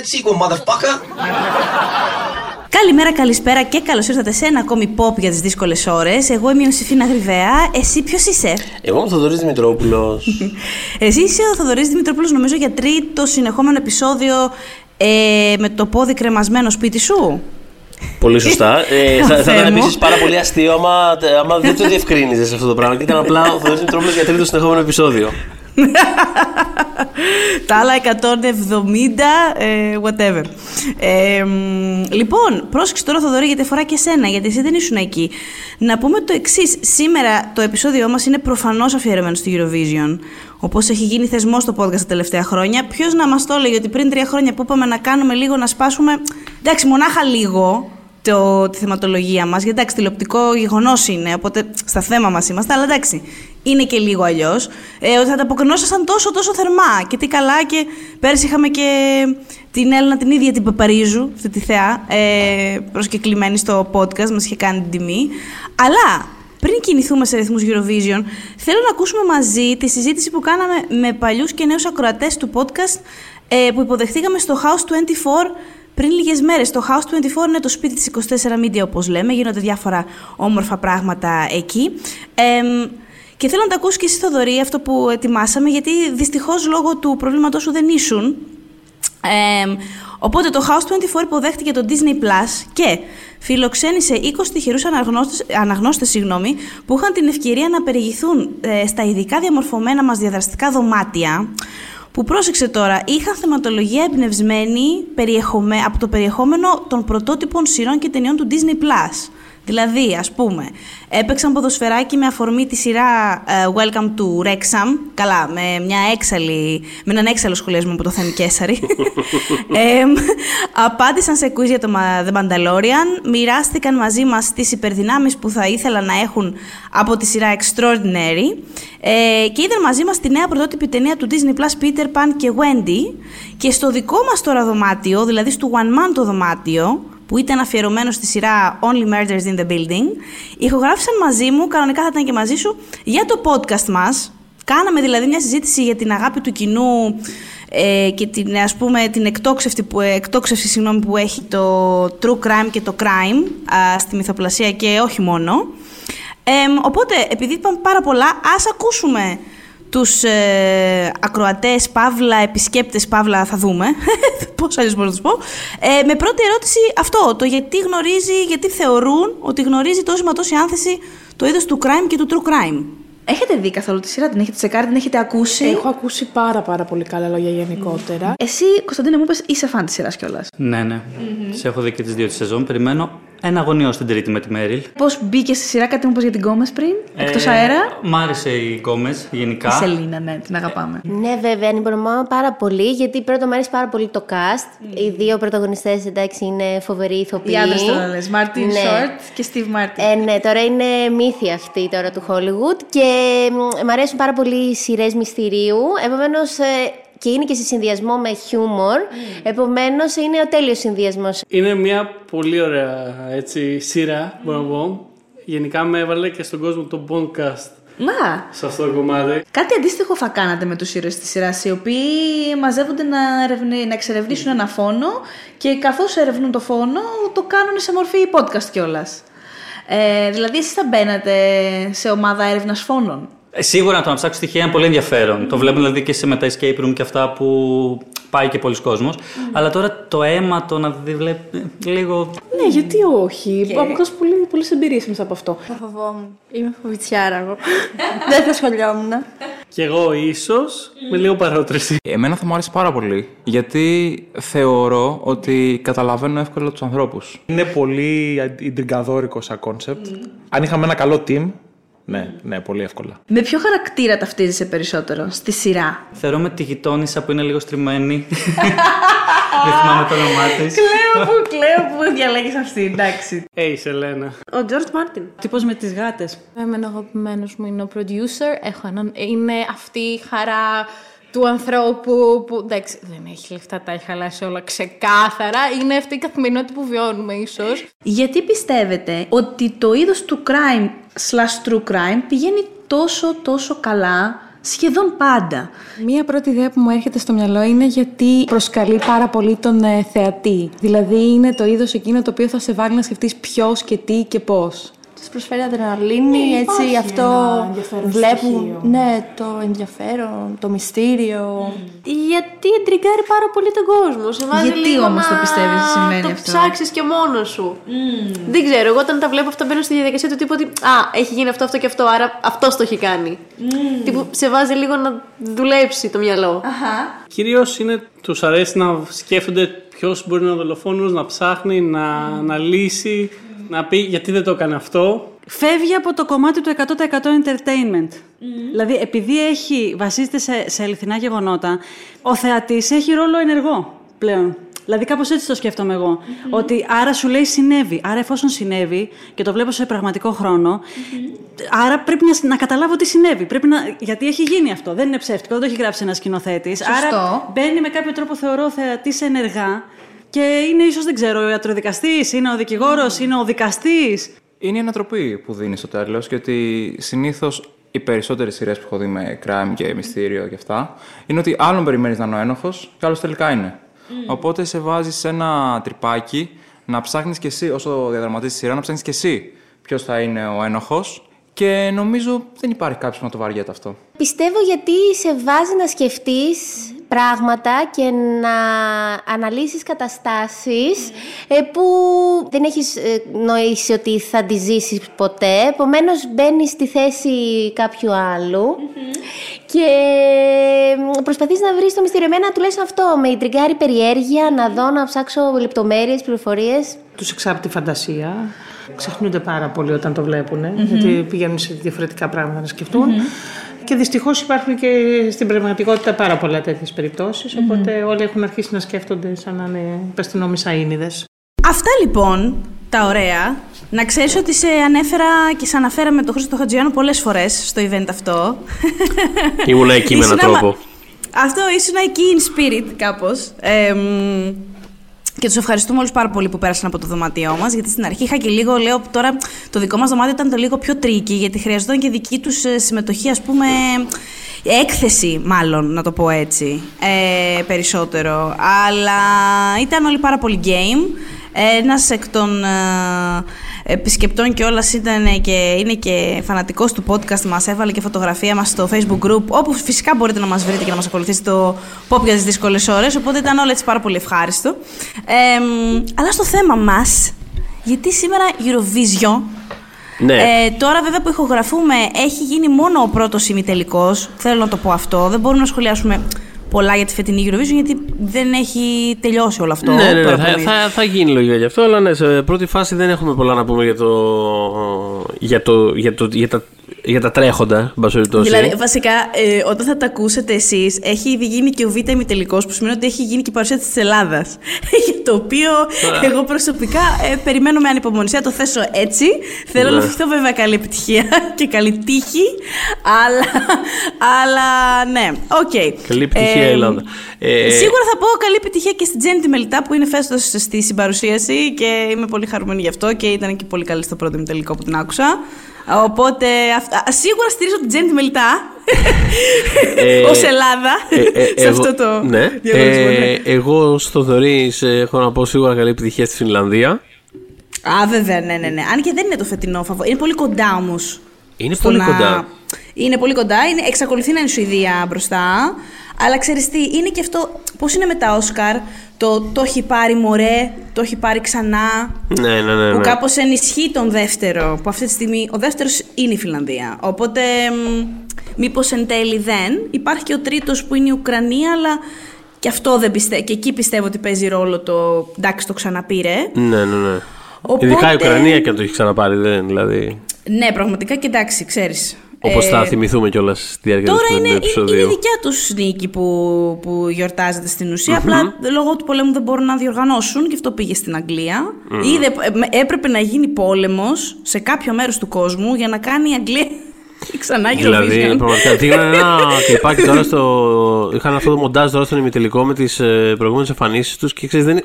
take that sequel, motherfucker. Καλημέρα, καλησπέρα και καλώς ήρθατε σε ένα ακόμη pop για τις δύσκολες ώρες. Εγώ είμαι η Ιωσήφινα Γρυβαία. Εσύ ποιος είσαι, Εγώ είμαι ο Θοδωρής Δημητρόπουλος. Εσύ είσαι ο Θοδωρής Δημητρόπουλος, νομίζω για τρίτο συνεχόμενο επεισόδιο ε, με το πόδι κρεμασμένο σπίτι σου; πολύ σωστά. Ε, θα, θα Θεέ ήταν μου. επίσης πάρα πολύ αστείο άμα, άμα δεν το διευκρίνιζες αυτό το πράγμα. Και ήταν απλά ο Θοδωρής Δημητρόπουλος για τρίτο συνεχόμενο επεισόδιο. Τα άλλα 170, ε, whatever. Ε, μ, λοιπόν, πρόσεξε τώρα, Θοδωρή, γιατί αφορά και σένα, γιατί εσύ δεν ήσουν εκεί. Να πούμε το εξής. Σήμερα το επεισόδιό μας είναι προφανώς αφιερωμένο στο Eurovision. Όπως έχει γίνει θεσμός στο podcast τα τελευταία χρόνια. Ποιος να μας το έλεγε ότι πριν τρία χρόνια που είπαμε να κάνουμε λίγο, να σπάσουμε. Εντάξει, μονάχα λίγο το, τη θεματολογία μας. Γιατί εντάξει, τηλεοπτικό γεγονός είναι, οπότε στα θέμα μας είμαστε, αλλά εντάξει, είναι και λίγο αλλιώς. Ε, ότι θα τα αποκρινόσασταν τόσο τόσο θερμά. Και τι καλά, και πέρσι είχαμε και την Έλληνα την ίδια την Παπαρίζου, αυτή τη θεά, ε, προσκεκλημένη στο podcast, μας είχε κάνει την τιμή. Αλλά πριν κινηθούμε σε ρυθμούς Eurovision, θέλω να ακούσουμε μαζί τη συζήτηση που κάναμε με παλιούς και νέους ακροατές του podcast ε, που υποδεχτήκαμε στο House 24 πριν λίγες μέρες. Το House 24 είναι το σπίτι της 24 Media, όπως λέμε. Γίνονται διάφορα όμορφα πράγματα εκεί. Ε, και θέλω να τα ακούσει και εσύ, Θοδωρή, αυτό που ετοιμάσαμε, γιατί δυστυχώς λόγω του προβλήματός σου δεν ήσουν. Ε, οπότε το House 24 υποδέχτηκε το Disney Plus και φιλοξένησε 20 τυχερούς αναγνώστες, αναγνώστες συγγνώμη, που είχαν την ευκαιρία να περιηγηθούν ε, στα ειδικά διαμορφωμένα μας διαδραστικά δωμάτια που πρόσεξε τώρα, είχαν θεματολογία εμπνευσμένη περιεχομέ, από το περιεχόμενο των πρωτότυπων σειρών και ταινιών του Disney+. Δηλαδή, ας πούμε, έπαιξαν ποδοσφαιράκι με αφορμή τη σειρά ε, Welcome to Wrexham. Καλά, με, μια έξαλλη, με έναν έξαλλο σχολιασμό από το Θέμη Κέσαρη. ε, απάντησαν σε quiz για το Ma- The Mandalorian. Μοιράστηκαν μαζί μας τις υπερδυνάμεις που θα ήθελαν να έχουν από τη σειρά Extraordinary. Ε, και είδαν μαζί μας τη νέα πρωτότυπη ταινία του Disney Plus Peter Pan και Wendy. Και στο δικό μας τώρα δωμάτιο, δηλαδή στο One Man το δωμάτιο, που ήταν αφιερωμένος στη σειρά Only Murders in the Building, ηχογράφησαν μαζί μου, κανονικά θα ήταν και μαζί σου, για το podcast μας. Κάναμε δηλαδή μια συζήτηση για την αγάπη του κοινού ε, και την, ας πούμε, την εκτόξευση, που, εκτόξευση συγγνώμη, που έχει το true crime και το crime α, στη μυθοπλασία και όχι μόνο. Ε, οπότε, επειδή είπαμε πάρα πολλά, ας ακούσουμε τους ε, ακροατές, παύλα, επισκέπτες, παύλα, θα δούμε, πώς αλλιώς μπορώ να τους πω. Ε, με πρώτη ερώτηση αυτό, το γιατί γνωρίζει, γιατί θεωρούν ότι γνωρίζει τόση μα τόση άνθηση το είδος του crime και του true crime. Έχετε δει καθόλου τη σειρά, την έχετε τσεκάρει, την έχετε ακούσει; Έχω ακούσει πάρα πάρα πολύ καλά λόγια γενικότερα. Εσύ, Κωνσταντίνε, μου είπες, είσαι φαν της σειράς κιόλας. Ναι, ναι. Έχω δει και τις δύο τις σεζόν. Περιμένω εναγωνίως στην τρίτη με τη Μέριλ. Πώς μπήκε στη σειρά, κάτι μου είπες για την Γκόμεζ πριν, εκτός Ε, αέρα; Μ' άρεσε η Γκόμεζ γενικά. Η Σελένα, ναι, την αγαπάμε. Ναι, βέβαια, ανυπομονώ πάρα πολύ γιατί πρώτα μου αρέσει πάρα πολύ το cast. Οι δύο πρωταγωνιστές εντάξει είναι φοβεροί ηθοποιοί. Οι άντρες τώρα λες, Μάρτιν Ναι. Σόρτ και Στίβ Μάρτιν. Ε, ναι, τώρα είναι μύθοι αυτοί τώρα του Hollywood και μ, μ' αρέσουν πάρα πολύ οι σειρές μυστηρίου. Επομένως, και είναι και σε συνδυασμό με χιούμορ. Επομένως, είναι ο τέλειος συνδυασμός. Είναι μια πολύ ωραία έτσι, σειρά, μπορώ να πω. Γενικά με έβαλε και στον κόσμο το podcast Μα, σε αυτό το κομμάτι. Κάτι αντίστοιχο θα κάνατε με τους ήρωες της σειράς, οι οποίοι μαζεύονται να, ερευνε- να εξερευνήσουν ένα φόνο και καθώς ερευνούν το φόνο, το κάνουν σε μορφή podcast κιόλας. Ε, δηλαδή, εσείς θα μπαίνατε σε ομάδα έρευνας φόνων; Ε, Σίγουρα το να ψάξω στοιχεία είναι πολύ ενδιαφέρον. Το βλέπουμε δηλαδή και σε με τα escape room και αυτά που πάει και πολλοί κόσμος. Αλλά τώρα το αίμα, το να δει βλέπει λίγο. Ναι, γιατί όχι; Και... Αποκτάς πολύ, πολλές εμπειρίες μέσα από αυτό. Θα φοβόμουν. Είμαι φοβητσιάρα εγώ. Δεν θα ασχολιόμουν. Και εγώ ίσως με λίγο παρότρυνση. Εμένα θα μου άρεσε πάρα πολύ. Γιατί θεωρώ ότι καταλαβαίνω εύκολα τους ανθρώπους. Είναι πολύ ιντριγκαδόρικο σαν concept. Αν είχαμε ένα καλό team, ναι, ναι, πολύ εύκολα. Με ποιο χαρακτήρα ταυτίζεσαι περισσότερο στη σειρά; Θεωρώ με τη γειτόνισσα που είναι λίγο στριμμένη. Δεν θυμάμαι το όνομά της. Κλαίω που, κλαίω που διαλέγεις αυτή, εντάξει. Ε, Σελένα. Ο George Μάρτιν. Τύπος με τις γάτες. Εμένα ο αγαπημένος μου είναι ο producer. Έχω έναν. Είναι αυτή η χαρά του ανθρώπου που εντάξει δεν έχει λεφτά, τα έχει χαλάσει όλα ξεκάθαρα. Είναι αυτή η καθημερινότητα που βιώνουμε ίσως. Γιατί πιστεύετε ότι το είδος του crime slash true crime πηγαίνει τόσο τόσο καλά σχεδόν πάντα; Μία πρώτη ιδέα που μου έρχεται στο μυαλό είναι γιατί προσκαλεί πάρα πολύ τον ε, θεατή. Δηλαδή είναι το είδος εκείνο το οποίο θα σε βάλει να σκεφτείς ποιος και τι και πώς. Της προσφέρει αδρεναλίνη, Ναι, έτσι υπάρχει αυτό ένα ενδιαφέρον βλέπουν. στοιχείο. Ναι, το ενδιαφέρον, το μυστήριο. Γιατί εντριγκάρει πάρα πολύ τον κόσμο. Σε βάζει Γιατί λίγο όμως να το πιστεύεις συμβαίνει το αυτό; ψάξεις και μόνος σου. Δεν ξέρω, εγώ όταν τα βλέπω αυτά μπαίνω στη διαδικασία του τύπου ότι Α, έχει γίνει αυτό, αυτό και αυτό, άρα αυτός το έχει κάνει. Τύπου σε βάζει λίγο να δουλέψει το μυαλό. Κυρίως είναι τους αρέσει να σκέφτονται ποιος μπορεί να είναι ο δολοφόνος, να ψάχνει, να, να λύσει, να πει γιατί δεν το έκανε αυτό. Φεύγει από το κομμάτι του 100% entertainment. Δηλαδή, επειδή έχει, βασίζεται σε, σε αληθινά γεγονότα, ο θεατής έχει ρόλο ενεργό πλέον. Δηλαδή, κάπως έτσι το σκέφτομαι εγώ. Ότι άρα σου λέει συνέβη. Άρα, εφόσον συνέβη και το βλέπω σε πραγματικό χρόνο, άρα πρέπει να, να καταλάβω τι συνέβη. Πρέπει να, γιατί έχει γίνει αυτό. Δεν είναι ψεύτικο, δεν το έχει γράψει ένας σκηνοθέτης. Άρα, μπαίνει με κάποιο τρόπο, θεωρώ, ο θεατής ενεργά και είναι ίσως, δεν ξέρω, ο ιατροδικαστής, είναι ο δικηγόρος, είναι ο δικαστής. Είναι η ανατροπή που δίνει στο τέλος και ότι συνήθως οι περισσότερες σειρές που έχω δει με crime και μυστήριο και αυτά είναι ότι άλλον περιμένεις να είναι ο ένοχος και άλλος τελικά είναι. Οπότε σε βάζεις σε ένα τρυπάκι να ψάχνεις κι εσύ, όσο διαδραματίζεις τη σειρά, να ψάχνεις κι εσύ ποιος θα είναι ο ένοχος. Και νομίζω δεν υπάρχει κάποιος που να το βαριέται αυτό. Πιστεύω γιατί σε βάζει να σκεφτείς πράγματα και να αναλύσεις καταστάσεις ε, που δεν έχεις ε, νοήσει ότι θα τις ζήσεις ποτέ. Επομένως μπαίνεις στη θέση κάποιου άλλου και ε, προσπαθείς να βρεις το μυστήριο. Εμένα τουλάχιστον αυτό με ιντριγκάρει περιέργεια, να δω, να ψάξω λεπτομέρειες, πληροφορίες. Τους εξάπτει η φαντασία. Ξεχνούνται πάρα πολύ όταν το βλέπουν, γιατί πηγαίνουν σε διαφορετικά πράγματα να σκεφτούν. Και δυστυχώς υπάρχουν και στην πραγματικότητα πάρα πολλά τέτοιες περιπτώσεις, Οπότε όλοι έχουν αρχίσει να σκέφτονται σαν να είναι πεστινόμισα ίνιδες. Αυτά λοιπόν τα ωραία. Να ξέρεις ότι σε ανέφερα και σε αναφέραμε τον Χρήστο Χατζιάνο πολλές φορές στο event αυτό. Ήμουνα εκεί με έναν Ήσουν άμα- τρόπο. Αυτό ήσουν εκεί in spirit κάπως. Εμ, και τους ευχαριστούμε όλους πάρα πολύ που πέρασαν από το δωμάτιό μας. Γιατί στην αρχή είχα και λίγο, λέω τώρα το δικό μας δωμάτιο ήταν το λίγο πιο tricky, γιατί χρειαζόταν και δική τους συμμετοχή, ας πούμε. Έκθεση, μάλλον, να το πω έτσι. Ε, περισσότερο. Αλλά ήταν όλοι πάρα πολύ game. Ένας εκ των ε, επισκεπτών κιόλας ήταν και, είναι και φανατικός του podcast μας. Έβαλε και φωτογραφία μας στο Facebook group, όπου φυσικά μπορείτε να μας βρείτε και να μας ακολουθήσετε το pop για τις δύσκολες ώρες. Οπότε ήταν όλο έτσι πάρα πολύ ευχάριστο. Ε, μ, αλλά στο θέμα μας, γιατί σήμερα Eurovision. Ναι. Ε, τώρα, βέβαια, που ηχογραφούμε, έχει γίνει μόνο ο πρώτος ημιτελικός. Θέλω να το πω αυτό. Δεν μπορούμε να σχολιάσουμε πολλά για τη φετινή Eurovision, γιατί δεν έχει τελειώσει όλο αυτό. ναι, ναι, ναι, τώρα θα, που εμείς- θα, θα γίνει λογικά γι' αυτό, αλλά ναι, σε πρώτη φάση δεν έχουμε πολλά να πούμε για, το, για, το, για, το, για, τα, για τα τρέχοντα, εν πάση περιπτώσει. Δηλαδή, βασικά, ε, όταν θα τα ακούσετε εσείς, έχει ήδη γίνει και ο Β' ημιτελικό, που σημαίνει ότι έχει γίνει και η παρουσία της Ελλάδας. Για το οποίο εγώ προσωπικά ε, περιμένω με ανυπομονησία, το θέσω έτσι. Θέλω να Ναι. ευχηθώ βέβαια καλή επιτυχία και καλή τύχη. Αλλά, αλλά ναι, οκ. Καλή επιτυχία, Ε, Ελλάδα. Ε, Σίγουρα θα πω καλή επιτυχία και στην Τζέννη τη Μελιτά που είναι φέτος στη συμπαρουσίαση και είμαι πολύ χαρούμενη γι' αυτό και ήταν και πολύ καλή στο πρώτο ημιτελικό που την άκουσα. Οπότε αυτά, σίγουρα στηρίζω την Τζέννη τη Μελιτά Ε, ως Ελλάδα ε, ε, σε εγώ- αυτό το ναι. διαγωνισμό. Ε, ναι. εγώ στο Θοδωρής ε, έχω να πω σίγουρα καλή επιτυχία στη Φινλανδία. Α, βέβαια, ναι, ναι, ναι. Αν και δεν είναι το φετινό φαβο. Είναι πολύ κοντά όμως. Είναι πολύ κοντά. Είναι πολύ κοντά. Είναι, εξακολουθεί να είναι η Σουηδία μπροστά. Αλλά ξέρεις τι, είναι και αυτό. Πώς είναι με τα Όσκαρ, το το έχει πάρει μωρέ, το έχει πάρει ξανά. Ναι, ναι, ναι. Που ναι. κάπως ενισχύει τον δεύτερο. Που αυτή τη στιγμή ο δεύτερος είναι η Φιλανδία. Οπότε, μήπως εν τέλει δεν. Υπάρχει και ο τρίτος που είναι η Ουκρανία, αλλά και αυτό δεν πιστεύω. Και εκεί πιστεύω ότι παίζει ρόλο το. Εντάξει, το ξαναπήρε. Ναι, ναι, ναι. Οπότε- Ειδικά η Ουκρανία και αν το έχει ξαναπάρει, δεν, δηλαδή. Ναι, πραγματικά και εντάξει, ξέρεις. Όπως θα θυμηθούμε κιόλας στη διάρκεια Τώρα του είναι, σημερινού είναι, επεισοδίου. είναι δικιά τους νίκη που, που γιορτάζεται στην ουσία. Απλά λόγω του πολέμου δεν μπορούν να διοργανώσουν και αυτό πήγε στην Αγγλία. Είδε, ε, έπρεπε να γίνει πόλεμος σε κάποιο μέρος του κόσμου για να κάνει η Αγγλία ξανά Eurovision. Δηλαδή, πραγματικά δείχνανε ένα κλιπάκι τώρα στο. Είχαν αυτό το μοντάζ τώρα στον ημιτελικό με τις προηγούμενες εμφανίσεις τους και ξέρεις, δεν, δεν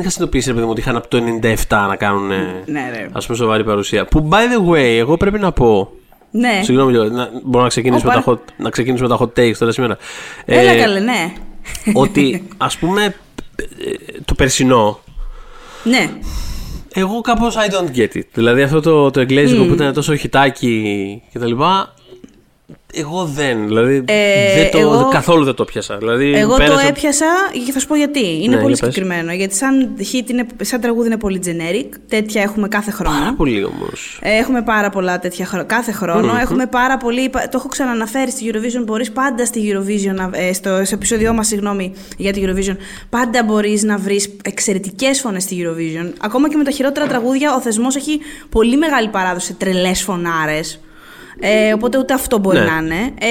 είχα συνειδητοποιήσει ρε παιδί μου ότι είχαν από το 97 να κάνουν. Ναι, ρε. Α πούμε σοβαρή παρουσία. Που by the way, εγώ πρέπει να πω Ναι. Συγγνώμη λίγο. Να, μπορώ να ξεκινήσουμε, Ω, τα hot, να ξεκινήσουμε τα hot takes τώρα σήμερα. Έλα Ε, καλέ, ναι. ότι ας πούμε ε, το περσινό ναι. εγώ κάπως I don't get it. Δηλαδή αυτό το, το εγγλέζικο που ήταν τόσο χιτάκι και τα λοιπά εγώ δεν, δηλαδή Ε, δεν το, εγώ- καθόλου δεν το πιάσα. Δηλαδή, Εγώ πέρασα- το έπιασα και θα σου πω γιατί. Είναι Ναι, πολύ για πες. συγκεκριμένο. Γιατί σαν, hit είναι, σαν τραγούδι είναι πολύ generic. Τέτοια έχουμε κάθε χρόνο. Πάρα πολύ όμως. Ε, Έχουμε πάρα πολλά τέτοια χρο... κάθε χρόνο. Έχουμε πάρα πολύ. Το έχω ξαναναφέρει στη Eurovision. Μπορείς πάντα στη Eurovision, να- ε, στο, στο επεισόδιό μας, συγγνώμη για τη Eurovision, πάντα μπορείς να βρεις εξαιρετικές φωνές στη Eurovision. Ακόμα και με τα χειρότερα τραγούδια, ο θεσμός έχει πολύ μεγάλη παράδοση τρελές φωνάρες. Ε, οπότε ούτε αυτό μπορεί Ναι. να είναι. Ε,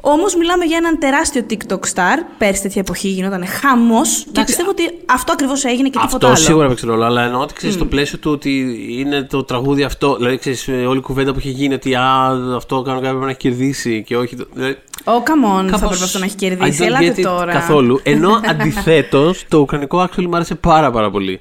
Όμως μιλάμε για έναν τεράστιο TikTok star. Πέρσι τέτοια εποχή γινόταν χαμός. Και πιστεύω ότι αυτό ακριβώς έγινε και τίποτα Αυτό άλλο. σίγουρα παίξει ρόλο, αλλά εννοώ ότι ξέρεις στο πλαίσιο του ότι είναι το τραγούδι αυτό. Δηλαδή, ξέρεις, όλη η κουβέντα που έχει γίνει ότι α, αυτό κάνω κάποιο να έχει κερδίσει και όχι. το- Δηλαδή, Ω, come on, θα κάπως έπρεπε αυτό να έχει I κερδίσει. don't Ελάτε get it τώρα. Καθόλου. Ενώ αντιθέτως, το ουκρανικό actually μου άρεσε πάρα, πάρα πολύ.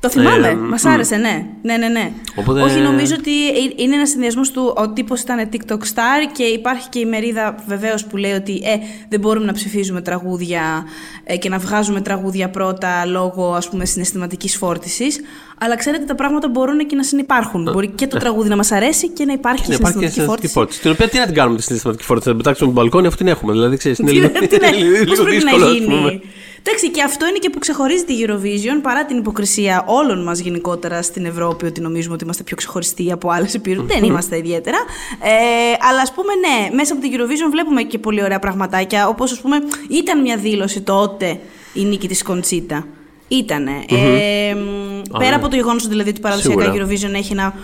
Το θυμάμαι, Ε, μας μ. άρεσε, ναι. Ναι, ναι, ναι. Οπότε- Όχι, νομίζω ότι ε- είναι ένας συνδυασμός του. Ο τύπος ήταν TikTok star και υπάρχει και η μερίδα βεβαίως που λέει ότι ε, δεν μπορούμε να ψηφίζουμε τραγούδια ε, και να βγάζουμε τραγούδια πρώτα λόγω ας πούμε συναισθηματικής φόρτισης. Αλλά ξέρετε, τα πράγματα μπορούν και να συνεπάρχουν. Μπορεί και το τραγούδι να μας αρέσει και να υπάρχει Ναι, και υπάρχει και συναισθηματική συναισθηματική φόρτιση. φόρτιση. Την οποία τι να την κάνουμε τη συναισθηματική φόρτιση, θα την πετάξουμε από τον μπαλκόνι αφού την έχουμε. Δηλαδή, ξέρεις, είναι Τι- λίγο, τι να- είναι λίγο πώς πρέπει δύσκολο. να ας πούμε. γίνει. Εντάξει, και αυτό είναι και που ξεχωρίζει τη Eurovision παρά την υποκρισία όλων μας γενικότερα στην Ευρώπη, ότι νομίζουμε ότι είμαστε πιο ξεχωριστοί από άλλες υπήρου. Δεν είμαστε ιδιαίτερα. Ε, αλλά ας πούμε, ναι, μέσα από την Eurovision βλέπουμε και πολύ ωραία πραγματάκια. Όπως ας πούμε, ήταν μια δήλωση τότε η νίκη της Κοντσίτα. Ήτανε. Ε, μ, πέρα ναι. από το γεγονός δηλαδή ότι παραδοσιακά η Σίγουρα. Eurovision έχει ένα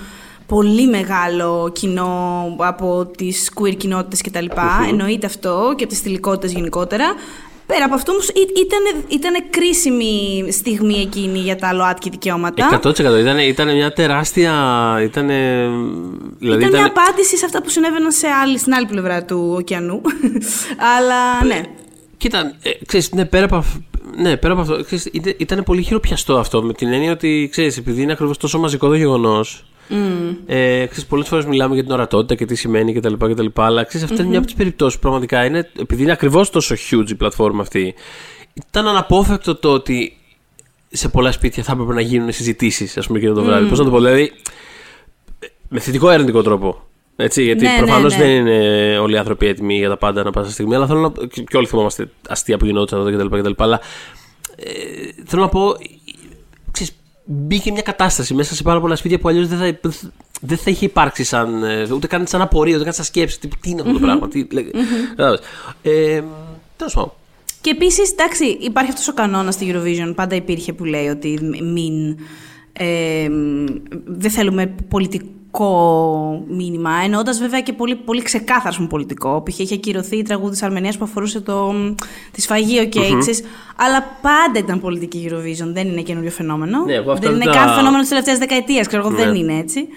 πολύ μεγάλο κοινό από τις queer κοινότητες κτλ. Εννοείται αυτό και από τις θηλυκότητες γενικότερα. Πέρα από αυτό όμως ήταν, ήταν κρίσιμη στιγμή εκείνη για τα ΛΟΑΤΚΙ δικαιώματα. 100% ήταν, ήταν μια τεράστια. Ήταν, δηλαδή, ήταν μια απάντηση σε αυτά που συνέβαιναν σε άλλη, στην άλλη πλευρά του ωκεανού. Αλλά ναι. Κοίτα, ε, ξέρεις, ναι, πέρα από, αυ- ναι, πέρα από αυτό, ξέρεις, ήταν, ήταν πολύ χειροπιαστό αυτό με την έννοια ότι, ξέρεις, επειδή είναι ακριβώς τόσο μαζικό το γεγονός, ε, ξέρεις, πολλές φορές μιλάμε για την ορατότητα και τι σημαίνει κτλ. κτλ αλλά ξέρεις, αυτή είναι μια από τις περιπτώσεις που πραγματικά είναι, επειδή είναι ακριβώς τόσο huge η πλατφόρμα αυτή, ήταν αναπόφευκτο το ότι σε πολλά σπίτια θα έπρεπε να γίνουν συζητήσεις, ας πούμε, εκείνο το βράδυ. Πώς να το πω, δηλαδή, με θετικό ή αρνητικό τρόπο. Έτσι, γιατί Ναι, ναι, προφανώς ναι. δεν είναι όλοι οι άνθρωποι έτοιμοι για τα πάντα ανά πάσα στιγμή. Αλλά θέλω να. και και όλοι θυμόμαστε αστεία που γινόντουσαν εδώ κτλ. κτλ. Αλλά ε, θέλω να πω. Ξέρεις, μπήκε μια κατάσταση μέσα σε πάρα πολλά σπίτια που αλλιώς δεν θα, δεν θα είχε υπάρξει σαν. ε, ούτε καν σαν απορία, ούτε καν σαν σκέψη. Τι, τι είναι αυτό το πράγμα. Τι, λέγε- Κατάλαβες. ε, Τέλος πάντων. Και επίσης, εντάξει, υπάρχει αυτός ο κανόνας στη Eurovision. Πάντα υπήρχε που λέει ότι μην. Ε, δεν θέλουμε πολιτικό μήνυμα. Εννοώντας βέβαια και πολύ, πολύ ξεκάθαρο ας πούμε, πολιτικό. Π.χ. είχε ακυρωθεί η τραγούδι της Αρμενίας που αφορούσε το, της σφαγή, οκ, ξέρεις. Αλλά πάντα ήταν πολιτική Eurovision. Δεν είναι καινούριο φαινόμενο. Ναι, εγώ αυτό δεν είναι τα- καν φαινόμενο της τελευταίας δεκαετίας. Ξέρω εγώ, Ναι. δεν είναι έτσι.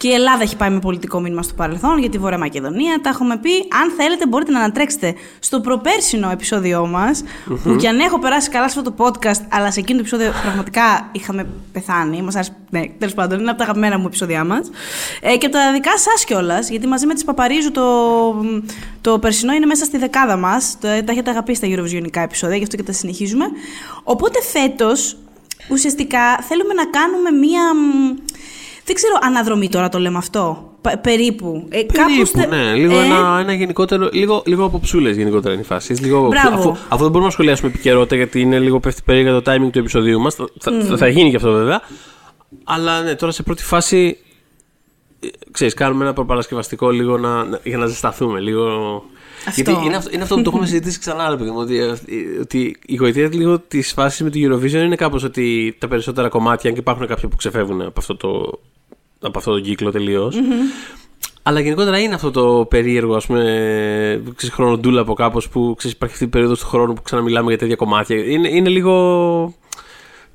Και η Ελλάδα έχει πάει με πολιτικό μήνυμα στο παρελθόν για τη Βόρεια Μακεδονία. Τα έχουμε πει. Αν θέλετε, μπορείτε να ανατρέξετε στο προπέρσινο επεισόδιό μας. Που κι αν έχω περάσει καλά σε αυτό το podcast, αλλά σε εκείνο το επεισόδιο πραγματικά είχαμε πεθάνει. Μας άρεσε, ναι, τέλος πάντων, είναι από τα αγαπημένα μου επεισόδια μας. Ε, και από τα δικά σας κιόλας, γιατί μαζί με τις Παπαρίζου το, το περσινό είναι μέσα στη δεκάδα μας. Τα έχετε αγαπήσει τα Eurovisionικά επεισόδια, γι' αυτό και τα συνεχίζουμε. Οπότε φέτος, ουσιαστικά θέλουμε να κάνουμε μία. Μ, Δεν ξέρω αναδρομή τώρα το λέμε αυτό. Πα- περίπου. Ε, κάπως Περίπου, θε- ναι. Λίγο ε, ένα, ένα γενικότερο. Λίγο, λίγο από ψούλες γενικότερα είναι η φάση. Λίγο, από Μπράβο. αφού, αφού δεν μπορούμε να σχολιάσουμε επικαιρότητα γιατί είναι λίγο πέφτει περίεργα το timing του επεισοδίου μας. Θα, θα, θα γίνει και αυτό βέβαια. Αλλά ναι, τώρα σε πρώτη φάση. ε, Ξέρεις, κάνουμε ένα προπαρασκευαστικό λίγο να, να- για να ζεσταθούμε. Λίγο... Αυτό. Γιατί είναι αυτό, είναι αυτό που το έχουμε συζητήσει ξανά, ρε παιδί μου. Ότι, ε, ότι η γοητεία λίγο της φάσης με τη Eurovision είναι κάπως ότι τα περισσότερα κομμάτια, αν και υπάρχουν κάποια που ξεφεύγουν από αυτό το, από αυτό το κύκλο τελείως. Αλλά γενικότερα είναι αυτό το περίεργο, ας πούμε, ξέρεις, χρονοτούλα από κάπως που ξέρεις, υπάρχει αυτή η περίοδος του χρόνου που ξαναμιλάμε για τέτοια κομμάτια. Είναι, είναι λίγο...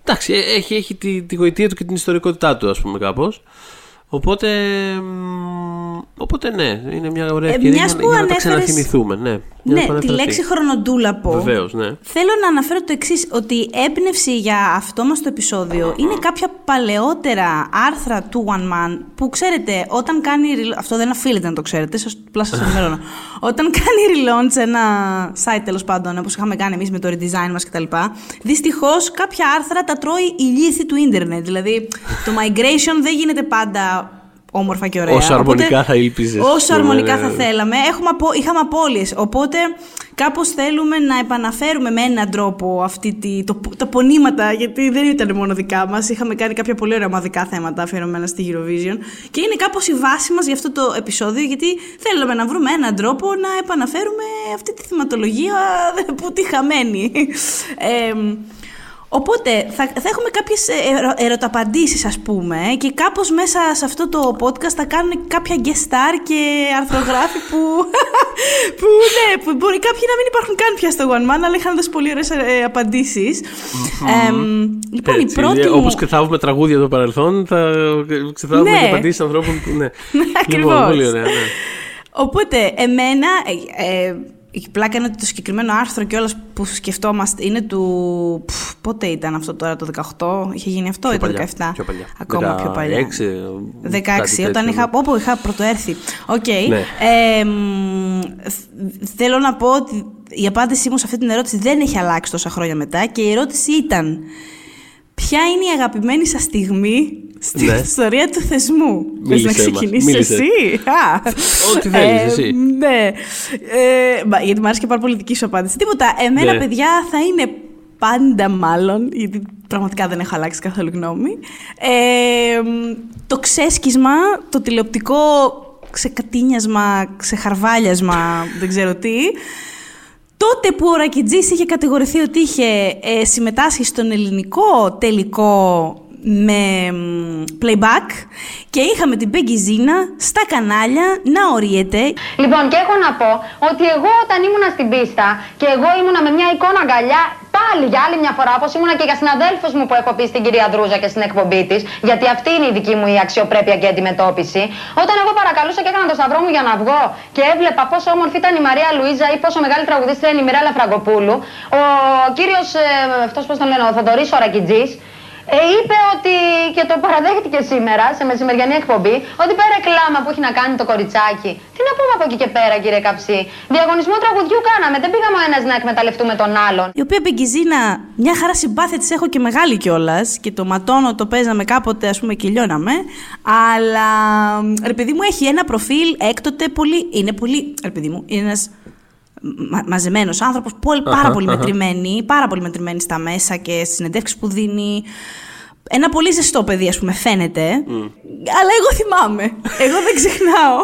Εντάξει, ε, έχει, έχει τη, τη γοητεία του και την ιστορικότητά του, ας πούμε, κάπως. Οπότε, μ, οπότε ναι, είναι μια ωραία Ε, ευκαιρία μιας για, που για να τα ανέφερες- ξαναθυμηθούμε. Ναι, Ναι, τη λέξη χρονοτούλαπο. Βεβαίως, ναι. Θέλω να αναφέρω το εξής, ότι η έμπνευση για αυτό μας το επεισόδιο είναι κάποια παλαιότερα άρθρα του One Man που ξέρετε, όταν κάνει. rel- Αυτό δεν οφείλετε να το ξέρετε, σας απλά σας ενημερώνω. όταν κάνει relaunch ένα site τέλος πάντων, όπως είχαμε κάνει εμείς με το redesign μας κτλ. Δυστυχώς κάποια άρθρα τα τρώει η λύθη του ίντερνετ. Δηλαδή το migration δεν γίνεται πάντα όμορφα και ωραία. Όσο Οπότε, αρμονικά θα ήλπιζες, Όσο ας πούμε, αρμονικά ναι, θα ναι. θέλαμε. Έχουμε απο... Είχαμε απώλειες, οπότε κάπως θέλουμε να επαναφέρουμε με έναν τρόπο αυτή τη... το... τα πονήματα, γιατί δεν ήταν μόνο δικά μας. Είχαμε κάνει κάποια πολύ ωραία ομαδικά θέματα αφιερωμένα στη Eurovision και είναι κάπως η βάση μας για αυτό το επεισόδιο, γιατί θέλουμε να βρούμε έναν τρόπο να επαναφέρουμε αυτή τη θεματολογία που τη χαμένη. Ε, Οπότε θα, θα έχουμε κάποιες ε, ερω, ερωταπαντήσεις ας πούμε και κάπως μέσα σε αυτό το podcast θα κάνουν κάποια guest star και αρθρογράφοι που, που, ναι, που μπορεί κάποιοι να μην υπάρχουν καν πια στο One Man αλλά είχαν δώσει πολύ ωραίες ε, απαντήσεις. Εμ, λοιπόν η Έτσι, πρώτη μου... Όπως ξεθάβουμε τραγούδια το παρελθόν, θα ξεθάβουμε Ναι. και απαντήσεις ανθρώπων που. Ναι, Ακριβώς. Λοιπόν, πολύ ωραία. Ναι. Οπότε, εμένα, ε, ε, η πλάκα είναι ότι το συγκεκριμένο άρθρο και όλα που σκεφτόμαστε είναι του. πφ, πότε ήταν αυτό τώρα, το 18, είχε γίνει αυτό ή το 17. Πιο παλιά. Ακόμα πιο παλιά. 16, 16, κάτι όταν τέτοιο, είχα, ναι. όπου είχα πρωτοέρθει. Οκ. Ναι. Ε, μ, θ- θέλω να πω ότι η απάντησή μου σε αυτή την ερώτηση δεν έχει αλλάξει τόσα χρόνια μετά και η ερώτηση ήταν ποια είναι η αγαπημένη σας στιγμή στην Ναι. ιστορία του θεσμού. Θες Μίλησέ να μας, ξεκινήσεις μίλησε. εσύ; Α. Ό,τι θέλεις, Ε, εσύ. Ναι. Ε, μα, γιατί μου άρεσε και πάρα πολύ δική σου απάντηση. Τίποτα. Εμένα, Ναι. παιδιά, θα είναι πάντα μάλλον, γιατί πραγματικά δεν έχω αλλάξει καθόλου γνώμη. Ε, μ, το ξέσκισμα, το τηλεοπτικό ξεκατίνιασμα, ξεχαρβάλιασμα, δεν ξέρω τι. Τότε που ο Ρακιτζής είχε κατηγορηθεί ότι είχε ε, συμμετάσχει στον ελληνικό τελικό με μ, playback και είχαμε την Πέγγι Ζήνα στα κανάλια να οριέται Λοιπόν, και έχω να πω ότι εγώ όταν ήμουνα στην πίστα και εγώ ήμουνα με μια εικόνα αγκαλιά, πάλι για άλλη μια φορά, όπως ήμουνα και για συναδέλφους μου που έχω πει στην κυρία Δρούζα και στην εκπομπή της, γιατί αυτή είναι η δική μου η αξιοπρέπεια και αντιμετώπιση. Όταν εγώ παρακαλούσα και έκανα το σταυρό μου για να βγω και έβλεπα πόσο όμορφη ήταν η Μαρία Λουίζα ή πόσο μεγάλη τραγουδίστρια είναι η Μιρέλα Φραγκοπούλου, ο κύριος, αυτός πώς τον λένε, ο Θοδωρής ο Ρακιτζής, ε, είπε ότι και το παραδέχτηκε σήμερα σε μεσημεριανή εκπομπή ότι πέρα κλάμα που έχει να κάνει το κοριτσάκι. Τι να πούμε από εκεί και πέρα, κύριε Καψί. Διαγωνισμό τραγουδιού κάναμε. Δεν πήγαμε ο ένας να εκμεταλλευτούμε τον άλλον. η οποία Μπεγκιζίνα, μια χαρά συμπάθεια της έχω και μεγάλη κιόλας. Και το ματώνω το παίζαμε κάποτε, ας πούμε, και λιώναμε. Αλλά ρε παιδί μου έχει ένα προφίλ έκτοτε πολύ. Είναι πολύ. Ρε παιδί μου, είναι ένας μα, μαζεμένος άνθρωπος, πάρα πολύ μετρημένη, πάρα πολύ μετρημένη στα μέσα και στις συνεντεύξεις που δίνει. Ένα πολύ ζεστό παιδί, ας πούμε, φαίνεται. Αλλά εγώ θυμάμαι. Εγώ δεν ξεχνάω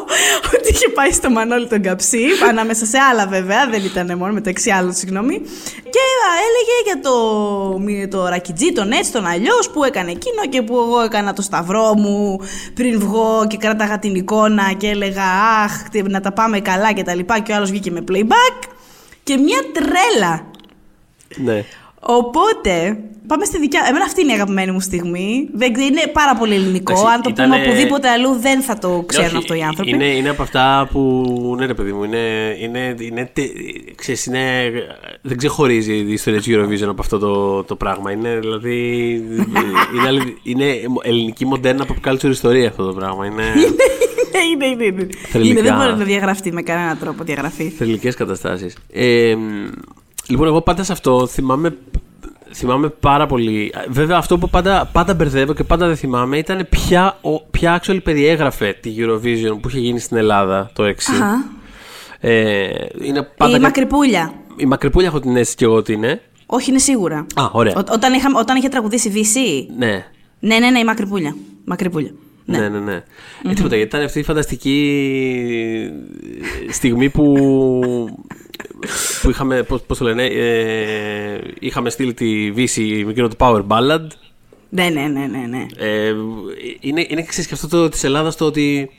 ότι είχε πάει στο Μανώλη τον Καψί, ανάμεσα σε άλλα βέβαια, δεν ήταν μόνο μεταξύ άλλων, συγγνώμη. Και α, έλεγε για το, μη- το ρακιτζί, τον έτσι, τον αλλιώς που έκανε εκείνο και που εγώ έκανα το σταυρό μου πριν βγω και κράταγα την εικόνα και έλεγα Αχ, τι- να τα πάμε καλά και τα λοιπά. Και ο άλλος βγήκε με playback. Και μια τρέλα. ναι. Οπότε, πάμε στη δικιά. Εμένα αυτή είναι η αγαπημένη μου στιγμή. Δεν ξέ- Είναι πάρα πολύ ελληνικό. Εντάξει, Αν το ήτανε- πούμε οπουδήποτε αλλού, δεν θα το ξέρουν Ναι, όχι, αυτό οι άνθρωποι. Είναι, είναι από αυτά που. Ναι, ρε παιδί μου, είναι. είναι, είναι, τε- ξέρεις, είναι δεν ξεχωρίζει η ιστορία της Eurovision από αυτό το, το πράγμα. Είναι δηλαδή. είναι, αληθι- είναι ελληνική μοντέρνα pop culture ιστορία αυτό το πράγμα. Είναι είναι, είναι, είναι. Θρηλυκά. είναι. Δεν μπορεί να διαγραφτεί με κανένα τρόπο διαγραφή. θελικές καταστάσεις. Ε, μ, λοιπόν, εγώ πάντα σε αυτό θυμάμαι. Θυμάμαι πάρα πολύ. Βέβαια, αυτό που πάντα, πάντα μπερδεύω και πάντα δεν θυμάμαι ήταν ποια, ο, ποια actually περιέγραφε τη Eurovision που είχε γίνει στην Ελλάδα το 6. Αχα. Ε, είναι πάντα Η κα- Μακρυπούλια. Η Μακρυπούλια έχω την αίσθηση και εγώ ότι είναι. Όχι, είναι σίγουρα. Α, ωραία. Ό- όταν, είχα, όταν είχε τραγουδήσει VC. Ναι. Ναι, ναι, ναι, η Μακρυπούλια. Μακρυπούλια. Ναι, ναι, ναι. Ε, τίποτα, γιατί ήταν αυτή η φανταστική στιγμή που, που είχαμε, πώς, πώς το λένε, ε, είχαμε στείλει τη Βύση με εκείνο το Power Ballad. Ναι, ναι, ναι, ναι. ναι. Ε, είναι, είναι ξέρεις, και αυτό το, της Ελλάδας το ότι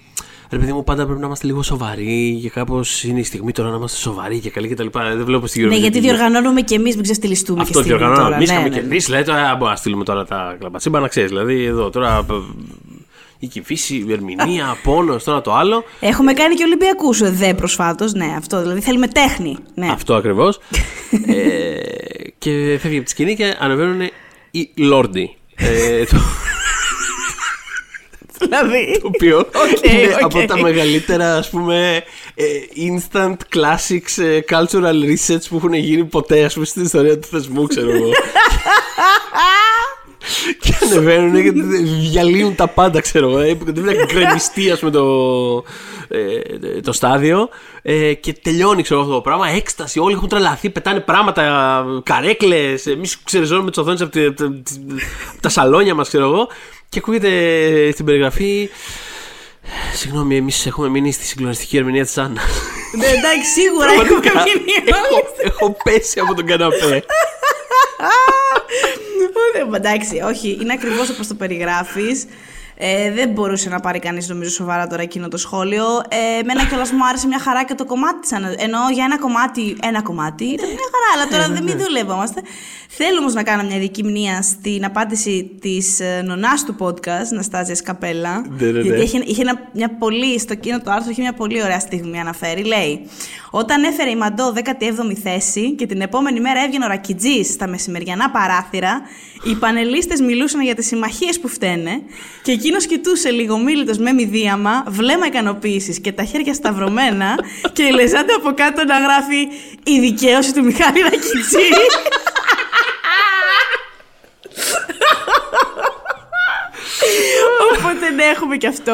ρε παιδί μου πάντα πρέπει να είμαστε λίγο σοβαροί και κάπως είναι η στιγμή τώρα να είμαστε σοβαροί και καλοί κτλ. Δεν βλέπω στην Ναι, Eurovision γιατί τι- διοργανώνουμε και εμείς, μην ξεφτιλιστούμε και αυτό στιγμή διοργανώνω. τώρα. Εμείς ναι, είχαμε ναι, ναι. κερδίσει, λέει τώρα, α, μπορούμε να στείλουμε τώρα τα κλαπατσίμπαλα να ξέρεις. Δηλαδή εδώ τώρα. Π- η κυφίση, η ερμηνεία, πόνο, το ένα το άλλο. Έχουμε κάνει και Ολυμπιακούς δε προσφάτως. Ναι, αυτό. Δηλαδή θέλουμε τέχνη. Ναι. Αυτό ακριβώς. ε, και φεύγει από τη σκηνή και ανεβαίνουν οι Lordi. Ε, το, δηλαδή. το οποίο Οκ, είναι οκ. από τα μεγαλύτερα ας πούμε ε, instant classics ε, cultural research που έχουν γίνει ποτέ ας πούμε στην ιστορία του θεσμού ξέρω εγώ και ανεβαίνουν και διαλύουν τα πάντα ξέρω εγώ. Ε, δεν είναι γκρεμιστεί ας πούμε το, ε, το στάδιο. Ε, και τελειώνει ξέρω εγώ αυτό το πράγμα. Έκσταση όλοι έχουν τρελαθεί πετάνε πράγματα καρέκλες. Εμείς ξεριζώνουμε τις οθόνες από, τη- από τα- από τα σαλόνια μας ξέρω εγώ. Και ακούγεται στην περιγραφή Συγγνώμη, εμείς έχουμε μείνει στη συγκλονιστική ερμηνεία της Άννας. Ναι, εντάξει, σίγουρα έχουμε Πραγματικά, μείνει έχω, έχω πέσει από τον καναπέ. Ωραία, Εντάξει, όχι, είναι ακριβώς όπως το περιγράφεις. Ε, δεν μπορούσε να πάρει κανείς, νομίζω, σοβαρά τώρα εκείνο το σχόλιο. Ε, εμένα κιόλας μου άρεσε μια χαρά και το κομμάτι της. Εννοώ για ένα κομμάτι, ένα κομμάτι. Ήταν μια χαρά, αλλά τώρα δεν μην δουλεύομαστε. Θέλω όμως να κάνω μια ειδική μνήμα στην απάντηση της νονάς του podcast, Ναστάζιας Καπέλα. Ναι, ναι, ναι. Γιατί είχε, είχε ένα, μια πολύ, στο εκείνο το άρθρο είχε μια πολύ ωραία στιγμή αναφέρει. Λέει: Όταν έφερε η Μαντό 17η θέση και την επόμενη μέρα έβγαινε ο Ρακιτζής στα μεσημεριανά παράθυρα, οι πανελίστες μιλούσαν για τις συμμαχίες που φταίνε και εκείνος κοιτούσε λίγο μίλητος με μηδίαμα, βλέμμα ικανοποίησης και τα χέρια σταυρωμένα και η Λεζάντα από κάτω να γράφει Η δικαίωση του Μιχάλη Ρακιτζή. Οπότε ναι, έχουμε και αυτό.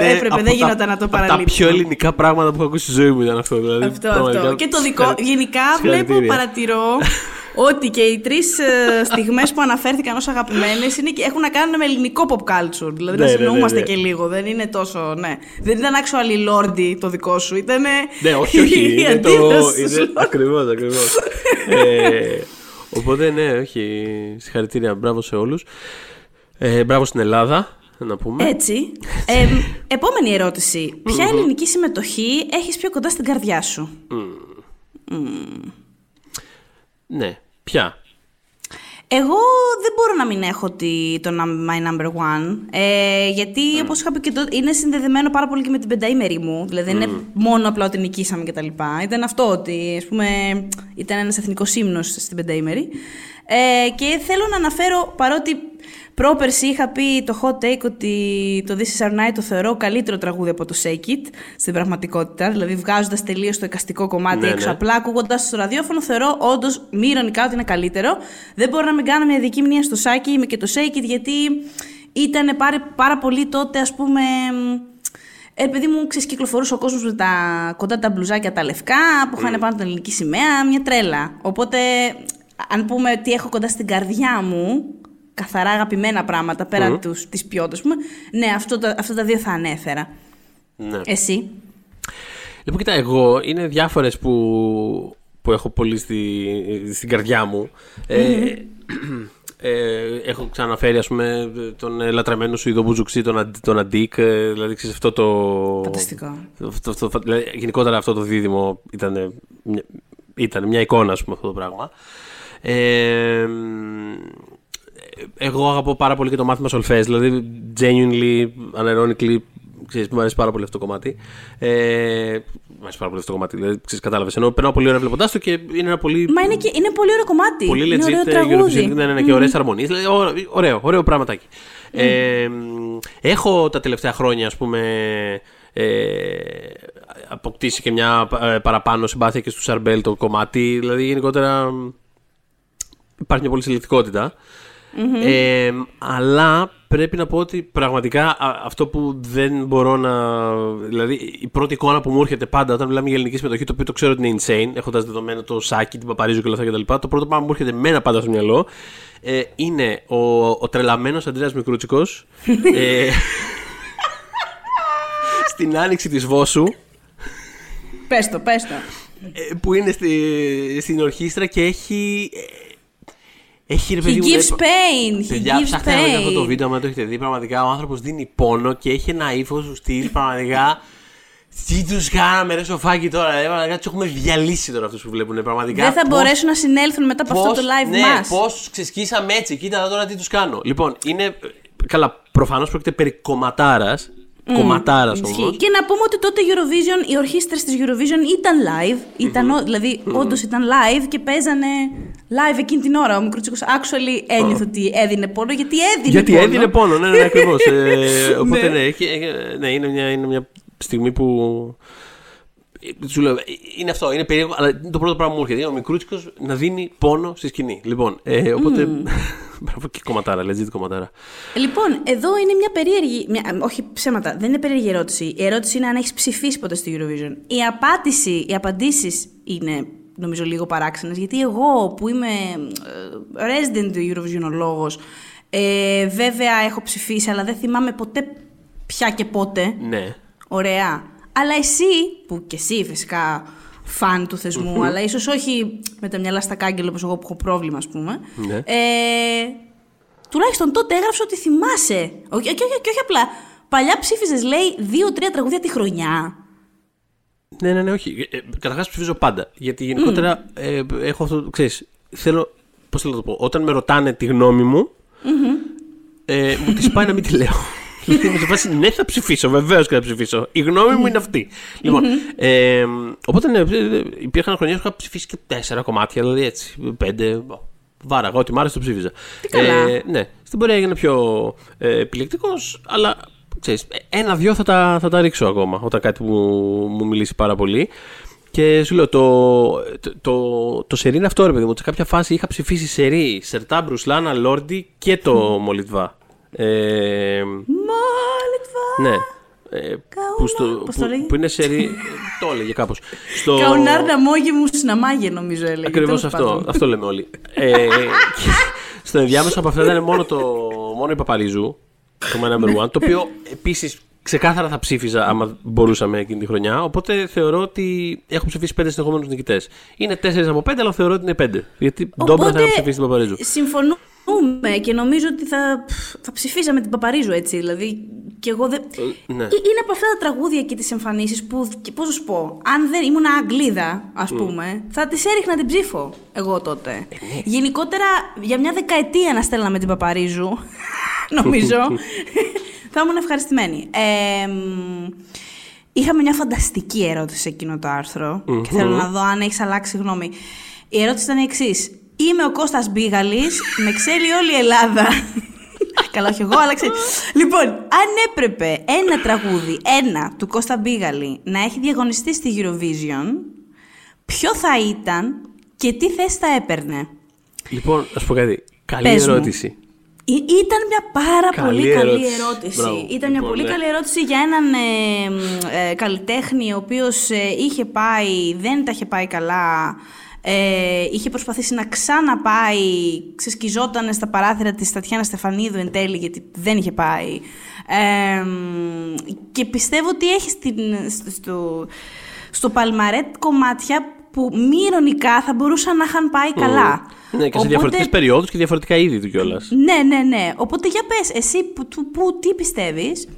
Είναι Έπρεπε, από δεν τα- γινόταν να το από Τα παραλείψουμε. πιο ελληνικά πράγματα που έχω ακούσει στη ζωή μου ήταν αυτό. Δηλαδή, Αυτό, πραγματικά, αυτό. Και το δικό. συγχαρη- Γενικά βλέπω, συγχαρητήρια. παρατηρώ ότι και οι τρεις στιγμές που αναφέρθηκαν ως αγαπημένες έχουν να κάνουν με ελληνικό pop culture. Δηλαδή Ναι, να ναι, συνοούμαστε ναι, ναι. και λίγο. Δεν είναι τόσο. Ναι. Δεν ήταν actually Lordy το δικό σου. Ήταν. Ναι, όχι, όχι. η είναι το. αντίδραση Είναι, σου. ακριβώς, ακριβώς. ε, οπότε, ναι, όχι. Συγχαρητήρια. Μπράβο σε όλους. Ε, μπράβο στην Ελλάδα, να πούμε. Έτσι. Ε, επόμενη ερώτηση. Ποια ελληνική συμμετοχή έχεις πιο κοντά στην καρδιά σου; Ναι, ποια; Εγώ δεν μπορώ να μην έχω τη, το num- My Number One. Ε, γιατί, όπως είχα πει και τότε, είναι συνδεδεμένο πάρα πολύ και με την πενταήμερη μου. Δηλαδή, δεν είναι μόνο απλά ότι νικήσαμε κτλ. Ήταν αυτό ότι, ας πούμε, ήταν ένας εθνικός ύμνος στην πενταήμερη. Ε, και θέλω να αναφέρω, παρότι πρόπερση είχα πει το hot take ότι το This is Our Night το θεωρώ καλύτερο τραγούδι από το Shake It στην πραγματικότητα. Δηλαδή, βγάζοντας τελείως το εικαστικό κομμάτι Ναι, έξω, ναι. απλά ακούγοντας στο ραδιόφωνο, θεωρώ όντως μη ηρωνικά ότι είναι καλύτερο. Δεν μπορώ να μην κάνω μια ειδική μνήμα στο Σάκι με και το Shake It, γιατί ήταν πάρα, πάρα πολύ τότε, ας πούμε. Ε, παιδί μου, ξέρεις, κυκλοφορούσε ο κόσμος με τα κοντά τα μπλουζάκια τα λευκά που είχαν πάνω την ελληνική σημαία, μια τρέλα. Οπότε, αν πούμε τι έχω κοντά στην καρδιά μου, καθαρά αγαπημένα πράγματα πέρα τους, της ποιότητας, πούμε, ναι, αυτό, τα- αυτά τα δύο θα ανέφερα. Ναι. Εσύ; Λοιπόν, κοίτα, εγώ είναι διάφορες που, που έχω πολύ στη, στην καρδιά μου. Ε, ε, έχω ξαναφέρει, ας πούμε, τον ε, λατρεμένο σου Ιδο Μπουζουξή, τον, Αντι- τον Αντίκ. ε, δηλαδή, ξέρεις, αυτό το. Φανταστικό. Αυτό, αυτό, δηλαδή, γενικότερα αυτό το δίδυμο ήταν, μια- ήταν μια εικόνα, ας πούμε, αυτό το πράγμα. Ε, εγώ αγαπώ πάρα πολύ και το μάθημα σολφές, δηλαδή genuinely, unironically, ξέρεις, μου αρέσει πάρα πολύ αυτό το κομμάτι. Ε, μου αρέσει πάρα πολύ αυτό το κομμάτι, δηλαδή, ξέρεις, κατάλαβες, ενώ περνάω πολύ ωραία βλέποντάς το και είναι ένα πολύ... Μα είναι, και, είναι πολύ ωραίο κομμάτι. Πολύ είναι legit ωραίο ε, τραγούδι. Eurovision, ναι, ναι, ναι, και ωραίες αρμονίες. Δηλαδή, ω- ωραίο, ωραίο πραγματάκι. Ε, έχω τα τελευταία χρόνια, ας πούμε, ε, αποκτήσει και μια ε, παραπάνω συμπάθεια και στο Σαρμπέλ το κομμάτι. Δηλαδή, γενικότερα υπάρχει μια πολύ συλλεκτικότητα. Ε, αλλά πρέπει να πω ότι πραγματικά α- αυτό που δεν μπορώ να. Δηλαδή, η πρώτη εικόνα που μου έρχεται πάντα όταν μιλάμε για ελληνική συμμετοχή, το οποίο το ξέρω ότι είναι insane, έχοντας δεδομένο το Σάκη, την Παπαρίζου και όλα αυτά κτλ. Το πρώτο πράγμα που μου έρχεται μένα πάντα στο μυαλό ε, είναι ο, ο τρελαμένος Αντρέας Μικρούτσικος. ε, στην άνοιξη της Βόσου Πες το, πες το. ε, που είναι στη, στην ορχήστρα και έχει. Ε, Έχει ρε He παιδί μου. gives ε, pain. He Παιδιά, gives ψάχτε να δείτε αυτό το pain. βίντεο, αν δεν το έχετε δει. Πραγματικά ο άνθρωπος δίνει πόνο και έχει ένα ύφος του στυλ. Πραγματικά. Τι τους κάναμε, ρε σοφάκι τώρα. Ε, πραγματικά τους έχουμε διαλύσει τώρα αυτούς που βλέπουν. Πραγματικά. Δεν θα πώς- μπορέσουν να συνέλθουν μετά από αυτό πώς- το live ναι, μας. Πώς τους ξεσκίσαμε έτσι, κοίτα τώρα τι τους κάνω. Λοιπόν, είναι. ε, Καλά, Προφανώς πρόκειται περί κομματάρας. Κομματάρας Ισχύει. όμω. Και να πούμε ότι τότε Eurovision, οι ορχήστρες της Eurovision ήταν live. Ήταν, ο- δηλαδή, όντως ήταν live και παίζανε live εκείνη την ώρα. Ο Μικρούτσικος actually ένιωθε ότι έδινε πόνο, γιατί έδινε Γιατί πόνο. έδινε πόνο, ναι, ναι, ναι ακριβώς. ε, οπότε ναι, έχει- ε, ναι είναι, μια, είναι μια στιγμή που. Ε, Σου λέω, ε, είναι αυτό, είναι περίεργο, αλλά είναι το πρώτο πράγμα που μου έρχεται. Είναι ο μικρούτσικος να δίνει πόνο στη σκηνή. Λοιπόν, ε, οπότε. Μπράβο και κομματάρα, legit κομματάρα. Λοιπόν, εδώ είναι μια περίεργη. Μια, όχι ψέματα, δεν είναι περίεργη ερώτηση. Η ερώτηση είναι αν έχεις ψηφίσει ποτέ στη Eurovision. Η απάντηση, οι απαντήσεις είναι νομίζω λίγο παράξενες. Γιατί εγώ που είμαι ε, resident του Eurovision λόγος, ε, βέβαια έχω ψηφίσει, αλλά δεν θυμάμαι ποτέ πια και πότε. Ναι. Ωραία. Αλλά εσύ, που και εσύ φυσικά φαν του θεσμού, αλλά ίσως όχι με τα μυαλά στα κάγκελα όπως εγώ που έχω πρόβλημα, ας πούμε. Ναι. Ε, τουλάχιστον τότε έγραψε ότι θυμάσαι. Όχι, και, όχι, και όχι απλά. Παλιά ψήφιζες, λέει, δύο-τρία τραγούδια τη χρονιά. Ναι, ναι, ναι, όχι. Ε, Καταρχάς ψηφίζω πάντα. Γιατί γενικότερα ε, έχω αυτό. Ξέρεις, θέλω. Πώς θέλω να το πω. Όταν με ρωτάνε τη γνώμη μου, ε, μου τη πάει να μην τη λέω. Δηλαδή με σε φάση, ναι, θα ψηφίσω, βεβαίως και θα ψηφίσω. Η γνώμη μου είναι αυτή. Λοιπόν, ε, οπότε ναι, ε, υπήρχαν χρονιέ που είχα ψηφίσει και τέσσερα κομμάτια, δηλαδή έτσι. Πέντε. Βάραγα, ό,τι μ' άρεσε το ψήφιζα. καλά. Ε, ναι, στην πορεία έγινα πιο ε, επιλεκτικός, αλλά ξέρεις, ένα-δυο θα τα, θα τα ρίξω ακόμα όταν κάτι μου, μου μιλήσει πάρα πολύ. Και σου λέω, το, το, το, το σερί είναι αυτό, ρε παιδί μου. ότι Σε κάποια φάση είχα ψηφίσει σερί, Σερτά, Μπρουσλάνα, Λόρντι και το Μολιτβά. Ε, Μόλιτβα. ναι. Ε, που, στο, πώς το που, λέγει; που είναι σερί. το έλεγε κάπως. Στο... Καουνάρνα μόγι μου συναμάγε, νομίζω έλεγε. Ακριβώς Τέλος αυτό. πάντων. Αυτό λέμε όλοι. ε, και στο ενδιάμεσο από αυτά ήταν μόνο, το, μόνο η Παπαρίζου, το My Number One, το οποίο επίσης ξεκάθαρα θα ψήφιζα άμα μπορούσαμε εκείνη τη χρονιά. Οπότε θεωρώ ότι έχω ψηφίσει πέντε συνεχόμενους νικητές. Είναι τέσσερις από πέντε, αλλά θεωρώ ότι είναι πέντε. Γιατί ντόμπρα θα είχα ψηφίσει την Παπαρίζου. συμφωνούμε και νομίζω ότι θα, θα ψηφίσαμε την Παπαρίζου έτσι. Δηλαδή, και εγώ δεν. ναι. Ε, Είναι από αυτά τα τραγούδια και τις εμφανίσεις που. και Πώς να σου πω, αν δεν ήμουν Αγγλίδα, ας πούμε, θα τη έριχνα την ψήφο εγώ τότε. Ε, ναι. Γενικότερα, για μια δεκαετία να στέλναμε την Παπαρίζου, νομίζω, θα ήμουν ευχαριστημένη. Ε, μ, είχαμε μια φανταστική ερώτηση σε εκείνο το αρθρο και θέλω να δω αν έχεις αλλάξει γνώμη. Η ερώτηση ήταν η εξής. Είμαι ο Κώστας Μπίγαλης, με ξέρει όλη η Ελλάδα. Καλά, όχι εγώ, αλλά ξέρει. Λοιπόν, αν έπρεπε ένα τραγούδι, ένα του Κώστα Μπίγαλη, να έχει διαγωνιστεί στη Eurovision, ποιο θα ήταν και τι θέση θα έπαιρνε; Λοιπόν, να σου πω κάτι. Καλή Πες μου. ερώτηση. Ή- Ήταν μια πάρα Καλή πολύ καλή ερώτηση. ερώτηση. Μπράβο. Ήταν μια Λοιπόν, πολύ ναι. καλή ερώτηση για έναν ε, μ, ε, καλλιτέχνη ο οποίος ε, είχε πάει, δεν τα είχε πάει καλά, ε, είχε προσπαθήσει να ξαναπάει, ξεσκιζόταν στα παράθυρα της Τατιάνα Στεφανίδου εν τέλει γιατί δεν είχε πάει. Ε, μ, και πιστεύω ότι έχει στην, στο, στο, στο Παλμαρέτ κομμάτια που μη ειρωνικά θα μπορούσαν να είχαν πάει καλά. Ναι, και σε Οπότε- διαφορετικές περιόδους και διαφορετικά είδη του κιόλας. ναι, ναι, ναι. Οπότε για πες, εσύ που, του- που, τι πιστεύεις;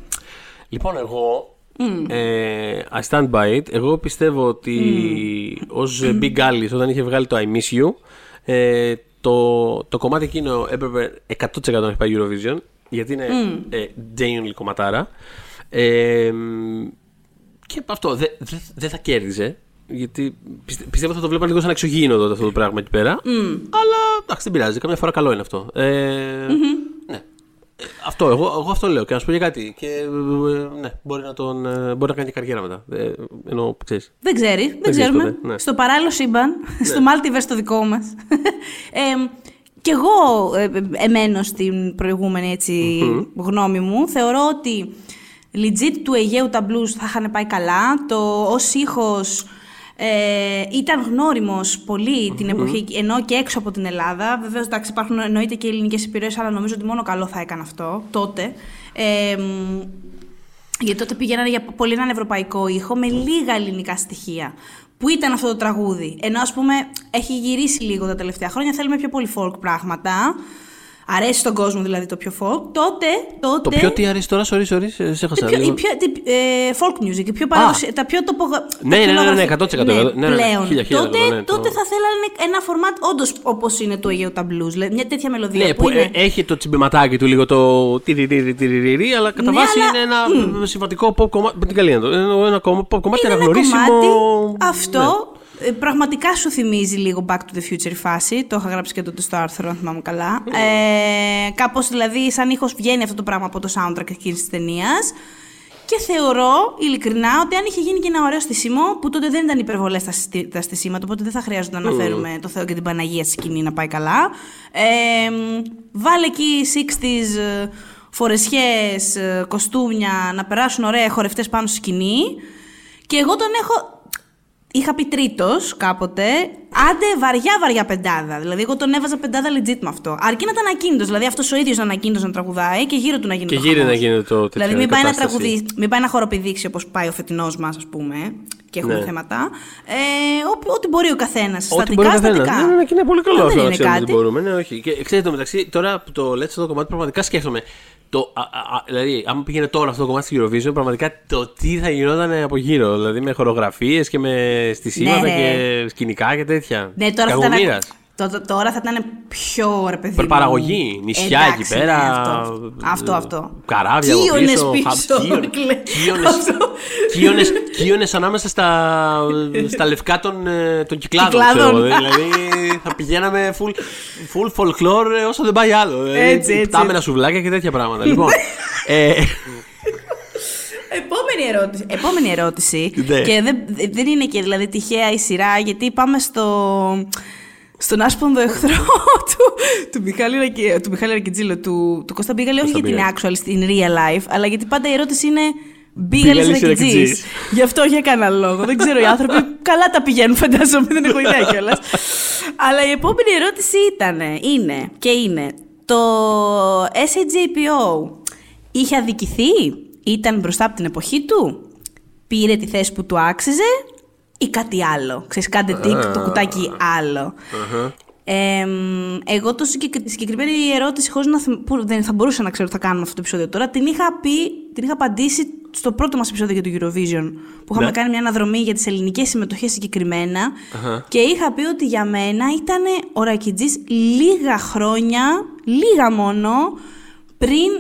Λοιπόν, εγώ. Ε, I stand by it. Εγώ πιστεύω ότι ως Big Alice όταν είχε βγάλει το I Miss You ε, το, το κομμάτι εκείνο έπρεπε 100% να έχει πάει Eurovision γιατί είναι ε, genuinely κομματάρα. Ε, και αυτό δεν δε, δεν θα κέρδιζε γιατί πιστε, πιστεύω θα το βλέπα λίγο σαν εξωγήινο τότε αυτό το πράγμα εκεί πέρα. Αλλά εντάξει δεν πειράζει καμιά φορά καλό είναι αυτό. Ε, ναι ε, αυτό, εγώ, εγώ αυτό λέω και να σου πω για κάτι. Και ε, ναι, μπορεί να, τον, ε, μπορεί να κάνει και καριέρα μετά. Ε, ενώ ξέρεις. Δεν ξέρει, δεν, ξέρεις ξέρουμε. ποτέ, ναι. Στο παράλληλο σύμπαν, στο multiverse το δικό μας. ε, κι εγώ ε, ε, εμένω στην προηγούμενη έτσι, γνώμη μου. Θεωρώ ότι legit του Αιγαίου τα blues θα είχαν πάει καλά. Το ως ήχος ε, ήταν γνώριμος πολύ την εποχή, ενώ και έξω από την Ελλάδα. Βεβαίως, εντάξει, υπάρχουν εννοείται και ελληνικές επιρροές, αλλά νομίζω ότι μόνο καλό θα έκανε αυτό τότε. Ε, μ, γιατί τότε πηγαίνανε για πολύ έναν ευρωπαϊκό ήχο με λίγα ελληνικά στοιχεία. Που ήταν αυτό το τραγούδι; Ενώ ας πούμε έχει γυρίσει λίγο τα τελευταία χρόνια. Θέλουμε πιο πολύ folk πράγματα. Αρέσει στον κόσμο δηλαδή το πιο folk, τότε. τότε Το πιο τι αρέσει τώρα, sorry, sorry, σε σε έχασα η πιο, λίγο. η πιο, τι- ε, folk music, η πιο παραδοσιακή, τα πιο τοπογα... Ναι, ναι, ναι, ναι, ναι, τοπογραφικά- 100%, ναι, ναι, ναι, πλέον. χίλια, χίλια, τότε, ναι, το- τότε θα θέλανε ένα φορμάτ όντως όπως είναι το Αιγαίο τα Blues, δηλαδή μια τέτοια μελωδία Ναι, που, που είναι... ε, έχει το τσιμπηματάκι του λίγο το τυριρι, τυριρι, αλλά κατά Ναι, βάση αλλά- είναι ένα συμβατικό pop κομμάτι. Με την καλή είναι το. Ένα, ένα κομμα- pop κομμάτι είναι ένα αναγνωρίσιμο. κομμάτι, Ναι. αυτό ε, πραγματικά σου θυμίζει λίγο Back to the Future η φάση. Το είχα γράψει και τότε στο άρθρο, αν θυμάμαι καλά. Ε, Κάπως δηλαδή, σαν ήχος βγαίνει αυτό το πράγμα από το soundtrack εκείνης της ταινίας. Και θεωρώ ειλικρινά ότι αν είχε γίνει και ένα ωραίο στήσιμο, που τότε δεν ήταν υπερβολές τα, στι- τα στήσιματα, οπότε δεν θα χρειάζεται να αναφέρουμε το Θεό και την Παναγία στη σκηνή να πάει καλά. Ε, μ, βάλε εκεί 60s ε, φορεσιές, ε, κοστούμια, να περάσουν ωραία χορευτές πάνω στη σκηνή. Και εγώ τον έχω. Είχα πει τρίτος κάποτε, άντε βαριά βαριά πεντάδα. Δηλαδή, εγώ τον έβαζα πεντάδα legit με αυτό. Αρκεί να ήταν ακίνητος. Δηλαδή, αυτός ο ίδιος να είναι ακίνητος να τραγουδάει και γύρω του να γίνεται. Και το γύρω χαμός. να γίνεται το τέτοιο. Δηλαδή, μην πάει, να κατάσταση. τραγουδί, μην πάει να χοροπηδήξει όπως πάει ο φετινός μας, ας πούμε, και έχουμε Ναι. θέματα. Ε, ό, ό,τι μπορεί ο καθένας. Ό,τι μπορεί Στατικά, καθένας. στατικά. Ναι, ναι, και είναι πολύ καλό Αν αυτό δεν να είναι ξέρουμε κάτι. ότι μπορούμε. Ναι, όχι. Και ξέρετε, το μεταξύ, τώρα που το λέτε αυτό το κομμάτι, πραγματικά σκέφτομαι. Το, α, α, α, δηλαδή, άμα πήγαινε τώρα αυτό το κομμάτι στη Eurovision, πραγματικά το τι θα γινόταν από γύρω. Δηλαδή με χορογραφίες και με στισίματα Ναι, ναι. και σκηνικά και τέτοια. Ναι, τώρα θα, ήταν, Κακομοίρας. τω- τω- τώρα θα ήταν πιο ρε παιδί. μου. Προπαραγωγή, νησιά Εντάξει, εκεί πέρα. ναι, αυτό, αυτό. αυτό. Καράβια από Κύονες πίσω. πίσω. χα- κύονες- Κλε- κύονες- Αυτό. κύονες- Κύονες ανάμεσα στα, στα λευκά των, ε, των κυκλάδων. Κυκλάδων. ξέρω εγώ. δηλαδή θα πηγαίναμε full, full folklore ε, όσο δεν πάει άλλο. Δηλαδή, Έτσι, έτσι. Πτάμενα σουβλάκια και τέτοια πράγματα. λοιπόν, ε, Επόμενη ερώτηση. Επόμενη ερώτηση. Ναι. Και δεν, δεν είναι και δηλαδή τυχαία η σειρά, γιατί πάμε στο, στον άσπονδο εχθρό του, του Μιχάλη, Ρακι- του Μιχάλη Ρακιτζίλο, του, του Κώστα Μπίγαλη, όχι Κώστα γιατί είναι Μπίγαλη. actual στην real life, αλλά γιατί πάντα η ερώτηση είναι Μπίγαλης Μπίγαλης Ρακιτζής. Ρακιτζής. Γι' αυτό για κανένα λόγο. δεν ξέρω, οι άνθρωποι καλά τα πηγαίνουν, φαντάζομαι, δεν έχω ιδέα κιόλας. αλλά η επόμενη ερώτηση ήταν, είναι και είναι, το SAJPO είχε αδικηθεί, ήταν μπροστά από την εποχή του, πήρε τη θέση που του άξιζε; Ή κάτι άλλο. Ξέρεις, κάντε τικ το κουτάκι άλλο. Ε, εγώ το συγκεκρι- τη συγκεκριμένη ερώτηση, χωρίς να θυμ- που δεν θα μπορούσα να ξέρω τι θα κάνουμε αυτό το επεισόδιο τώρα, την είχα πει, την είχα απαντήσει στο πρώτο μας επεισόδιο για το Eurovision, που είχαμε Ναι. κάνει μια αναδρομή για τις ελληνικές συμμετοχές συγκεκριμένα και είχα πει ότι για μένα ήταν ο Ρακιτζής λίγα χρόνια, λίγα μόνο, πριν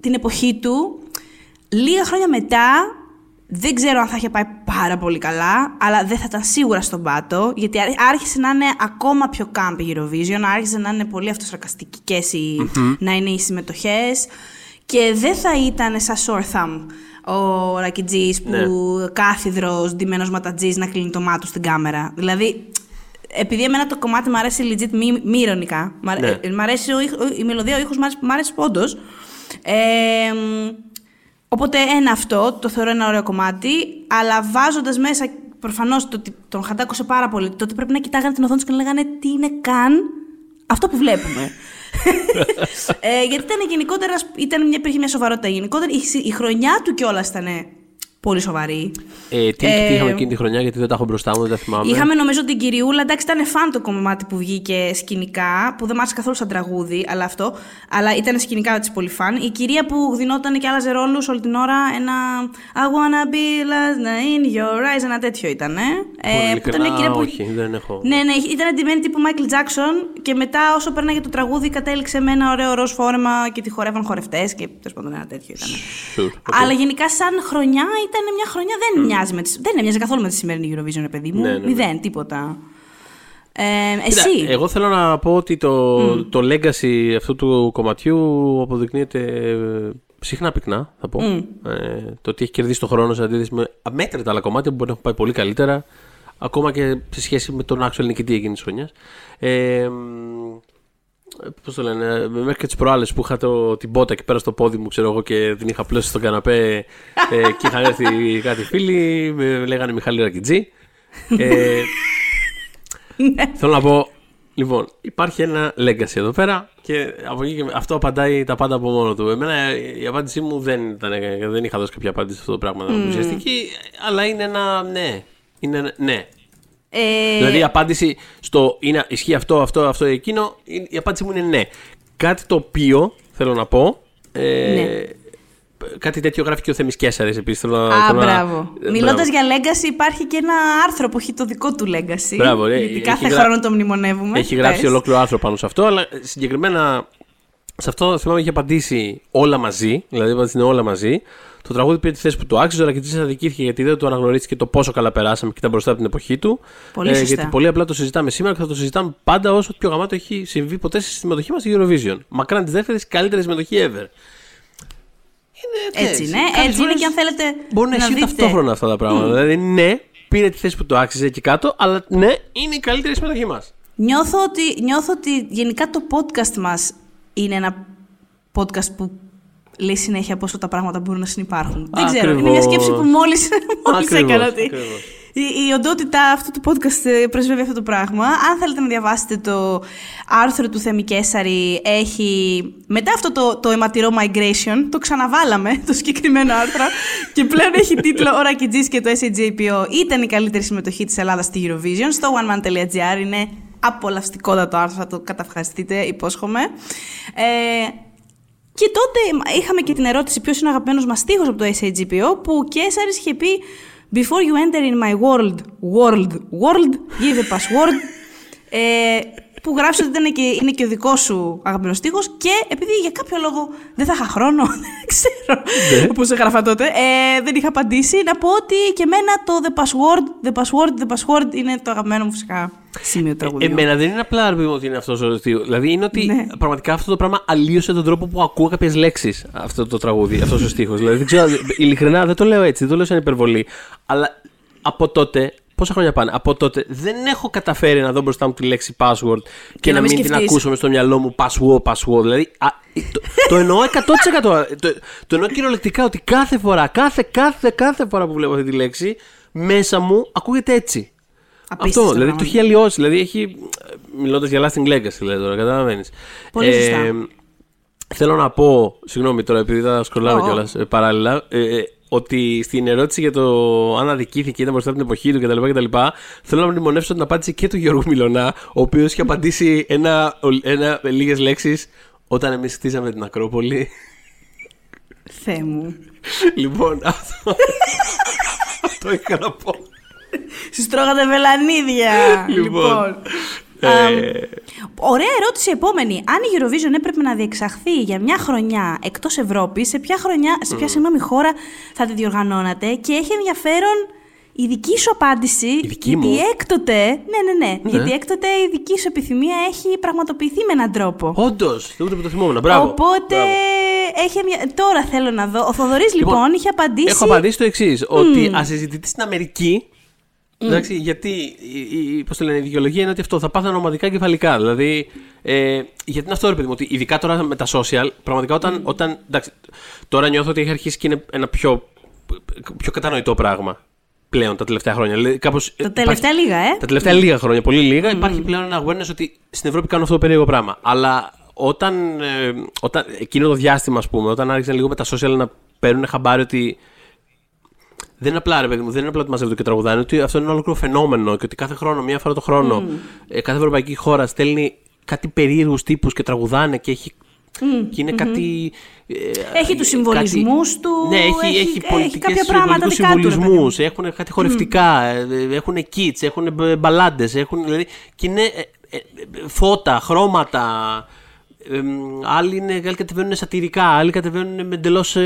την εποχή του, λίγα χρόνια μετά, δεν ξέρω αν θα είχε πάει πάρα πολύ καλά, αλλά δεν θα ήταν σίγουρα στον πάτο, γιατί άρχι- άρχισε να είναι ακόμα πιο camp η Eurovision, άρχισε να είναι πολύ αυτοσαρκαστικές οι, να είναι οι συμμετοχές και δεν θα ήταν σαν sore thumb ο Ρακιτζής που Ναι. κάθιδρος, ντυμένος ματατζής να κλείνει το μάτι του στην κάμερα. Δηλαδή, επειδή εμένα το κομμάτι μου αρέσει legit μη, μη ηρωνικά. Μ' αρέ- Ναι. ε, μ' αρέσει ο ήχο- η μελωδία, ο ήχος μ' αρέσει, μ' αρέσει όντως. Ε, μ, οπότε ένα αυτό, το θεωρώ ένα ωραίο κομμάτι, αλλά βάζοντας μέσα προφανώς το ότι τον χαντάκωσε πάρα πολύ, τότε πρέπει να κοιτάγανε την οθόνη τους και να λέγανε τι είναι καν αυτό που βλέπουμε. ε, γιατί ήταν γενικότερα, ήταν μια, υπήρχε μια σοβαρότητα γενικότερα. Η, η χρονιά του κιόλας ήταν πολύ σοβαρή. ε, τι, Ε, τι είχαμε εκείνη τη χρονιά, γιατί δεν τα έχω μπροστά μου, δεν τα θυμάμαι. Είχαμε νομίζω την κυριούλα, εντάξει ήταν φαν το κομμάτι που βγήκε σκηνικά, που δεν μ' άρεσε καθόλου σαν τραγούδι, αλλά αυτό. Αλλά ήταν σκηνικά τη πολύ φαν. Η κυρία που δινόταν και άλλαζε ρόλους όλη την ώρα, ένα I wanna be last in your eyes, ένα τέτοιο ήταν. Ε, Πολύ που ήταν μια ειλικρινά, κυρία που. όχι, δεν έχω. Ναι, ναι, ήταν αντιμένη τύπου Michael Jackson και μετά όσο πέρναγε το τραγούδι κατέληξε με ένα ωραίο ροζ φόρεμα και τη χορεύαν χορευτές και τέλος πάντων ένα τέτοιο ήταν. Sure, okay. Αλλά γενικά σαν χρονιά ήταν μια χρονιά δεν μοιάζει με τις, δεν έμοιαζε καθόλου με τη σημερινή Eurovision, ρε παιδί μου. Ναι, ναι, ναι. Μηδέν, τίποτα. Ε, Κοίτα, εσύ. εγώ θέλω να πω ότι το, το legacy αυτού του κομματιού αποδεικνύεται ε, συχνά πυκνά, θα πω. Ε, το ότι έχει κερδίσει το χρόνο σε αντίθεση με αμέτρητα άλλα κομμάτια που μπορεί να έχουν πάει πολύ καλύτερα, ακόμα και σε σχέση με τον actual νικητή εκείνης της χρονιάς. Ε, Πώς το λένε, μέχρι και τις προάλλες που είχα το, την πότα εκεί πέρα στο πόδι μου, ξέρω εγώ, και την είχα πλώσει στον καναπέ ε, και είχαν έρθει κάτι φίλοι, με λέγανε Μιχάλη Ρακιτζή. Ε, Θέλω να πω, λοιπόν, υπάρχει ένα legacy εδώ πέρα και από εκεί και με- αυτό απαντάει τα πάντα από μόνο του. Εμένα η απάντησή μου δεν, ήταν, δεν είχα δώσει κάποια απάντηση σε αυτό το πράγμα ουσιαστική, αλλά είναι ένα ναι. Είναι ένα ναι. Ε, Δηλαδή η απάντηση στο είναι, ισχύει αυτό, αυτό, αυτό, εκείνο, η η απάντηση μου είναι ναι. κάτι το οποίο θέλω να πω. Ε, Ναι. Κάτι τέτοιο γράφει και ο Θέμης Κέσσαρης επίσης. Θέλω να- Α, θέλω να- μπράβο. ε, Μιλώντας μπράβο. για legacy, υπάρχει και ένα άρθρο που έχει το δικό του legacy. Μπράβο, ε, γιατί έχει κάθε γρα- χρόνο το μνημονεύουμε. Έχει γράψει Πες. ολόκληρο άρθρο πάνω σε αυτό, αλλά συγκεκριμένα σε αυτό θυμάμαι είχε απαντήσει όλα μαζί. Δηλαδή, απαντήσει είναι όλα μαζί. Το τραγούδι πήρε τη θέση που του άξιζε, αλλά και τη αδικήθηκε γιατί δεν το αναγνωρίστηκε το πόσο καλά περάσαμε και ήταν μπροστά από την εποχή του. Πολύ σωστά. γιατί πολύ απλά το συζητάμε σήμερα και θα το συζητάμε πάντα όσο πιο γαμάτο έχει συμβεί ποτέ στη συμμετοχή μας στη Eurovision. Μακράν τη δεύτερη καλύτερη συμμετοχή ever. Έτσι, έτσι. ναι. Κάποιες Έτσι είναι φορές και αν θέλετε Μπορεί να, να ισχύουν δείτε. ταυτόχρονα αυτά τα πράγματα. Δηλαδή, ναι, πήρε τη θέση που το άξιζε εκεί κάτω, αλλά ναι, είναι η καλύτερη συμμετοχή μας. Νιώθω ότι, νιώθω ότι γενικά το podcast μας είναι ένα podcast που λέει συνέχεια πόσο τα πράγματα μπορούν να συνεπάρχουν. Δεν ξέρω, είναι μια Ακριβώς. σκέψη που μόλις, μόλις Ακριβώς, έκανα. Ότι ακριβώς. η, η οντότητα αυτού του podcast ε, πρεσβεύει αυτό το πράγμα. Αν θέλετε να διαβάσετε το άρθρο του Θέμη Κέσσαρη, έχει... Μετά αυτό το, το αιματηρό migration, το ξαναβάλαμε το συγκεκριμένο άρθρο και πλέον έχει τίτλο «Ο Ρακιτζής και το SAJPO ήταν η καλύτερη συμμετοχή της Ελλάδας στη Eurovision» στο oneman.gr. Είναι απολαυστικότατο άρθρο, θα το καταυχαριστείτε, υπόσχομαι. Ε, και τότε είχαμε και την ερώτηση ποιος είναι ο αγαπημένος μας στίχος από το SAGPO που ο Κέσαρης είχε πει Before you enter in my world, world, world, give a password ε, που γράψει ότι ήταν και, είναι και ο δικός σου αγαπημένος στίχος και επειδή για κάποιο λόγο δεν θα είχα χρόνο, δεν ξέρω πώς έγραφα τότε, ε, δεν είχα απαντήσει, να πω ότι και εμένα το the password, the password, the password είναι το αγαπημένο μου φυσικά σημείο του τραγουδιού. Εμένα δεν είναι απλά ρε παιδί μου, ότι είναι αυτός ο στίχος. Δηλαδή είναι ότι Ναι. πραγματικά αυτό το πράγμα αλλίωσε τον τρόπο που ακούω κάποιες λέξεις αυτό το τραγούδι, αυτός ο στίχος. δηλαδή δεν ξέρω, ειλικρινά δεν το λέω έτσι, δεν το λέω σαν υπερβολή. Αλλά από τότε, πόσα χρόνια πάνε, από τότε δεν έχω καταφέρει να δω μπροστά μου τη λέξη password και, να να, μην μην την σκεφτείς. ακούσω μες στο μυαλό μου password, password. Δηλαδή α, το, το εννοώ 100%. το, το εννοώ κυριολεκτικά ότι κάθε φορά, κάθε, κάθε, κάθε φορά που βλέπω αυτή τη λέξη, μέσα μου ακούγεται έτσι. Απίστευτο Αυτό, δηλαδή πράγμα. το έχει αλλοιώσει. Δηλαδή έχει. Μιλώντας για lasting legacy, δηλαδή τώρα, καταλαβαίνεις. Πολύ σωστά. θέλω να πω, συγγνώμη τώρα, επειδή θα σκολάρω Ω. κιόλας ε, παράλληλα, ε, ε, ότι στην ερώτηση για το αν αδικήθηκε, ήταν μπροστά από την εποχή του κτλ. κτλ θέλω να μνημονεύσω την απάντηση και του Γιώργου Μιλωνά, ο οποίος είχε απαντήσει ένα, ένα, λίγες λέξεις όταν εμείς χτίζαμε την Ακρόπολη. Θεέ μου. λοιπόν, αυτό. αυτό είχα να πω. Συστρώγατε βελανίδια. Λοιπόν. Ε, Ε, Ωραία ερώτηση επόμενη. Αν η Eurovision έπρεπε να διεξαχθεί για μια χρονιά εκτός Ευρώπης, σε ποια, χρονιά, σε ποια συγγνώμη, χώρα θα τη διοργανώνατε και έχει ενδιαφέρον η δική σου απάντηση. Η δική γιατί μου; έκτοτε. Ναι, ναι, ναι, Γιατί έκτοτε η δική σου επιθυμία έχει πραγματοποιηθεί με έναν τρόπο. Όντως, ούτε που το θυμόμουν. Μπράβο. Οπότε έχει μια... τώρα θέλω να δω. Ο Θοδωρής λοιπόν, Λοιπόν, είχε απαντήσει. Έχω απαντήσει το εξής: Ότι ας συζητηθεί στην Αμερική. Εντάξει, γιατί η, η, πώς το λένε, η δικαιολογία είναι ότι αυτό θα πάθανε ομαδικά κεφαλικά. Δηλαδή, ε, γιατί είναι αυτό ρε παιδί μου, ότι ειδικά τώρα με τα social, πραγματικά όταν. όταν εντάξει, τώρα νιώθω ότι έχει αρχίσει και είναι ένα πιο, πιο κατανοητό πράγμα πλέον τα τελευταία χρόνια. Δηλαδή, κάπως, Τα τελευταία λίγα, ε. τα τελευταία λίγα χρόνια, πολύ λίγα, υπάρχει πλέον ένα awareness ότι στην Ευρώπη κάνουν αυτό το περίεργο πράγμα. Αλλά όταν, ε, όταν εκείνο το διάστημα, ας πούμε, όταν άρχισαν λίγο με τα social να παίρνουν χαμπάρι ότι δεν είναι απλά, ρε παιδί μου, δεν είναι απλά ότι μαζεύονται και τραγουδάνε, ότι αυτό είναι ένα ολόκληρο φαινόμενο και ότι κάθε χρόνο, μία φορά το χρόνο, ε, κάθε ευρωπαϊκή χώρα στέλνει κάτι περίεργους τύπους και τραγουδάνε και έχει. Και είναι κάτι. ε, Έχει τους συμβολισμούς του, Ναι, έχει, έχει- έχει, έχει πολιτικές, κάποια πράγματα πολιτικούς δικά του, ρε παιδί μου. συμβολισμούς, έχουν κάτι χορευτικά, ε, έχουν kits, έχουν μπαλάντες, έχουν. Δηλαδή, και είναι ε, ε, ε, φώτα, χρώματα. Ε, μ, άλλοι, είναι, άλλοι κατεβαίνουν σατυρικά, άλλοι κατεβαίνουν με εντελώς ε,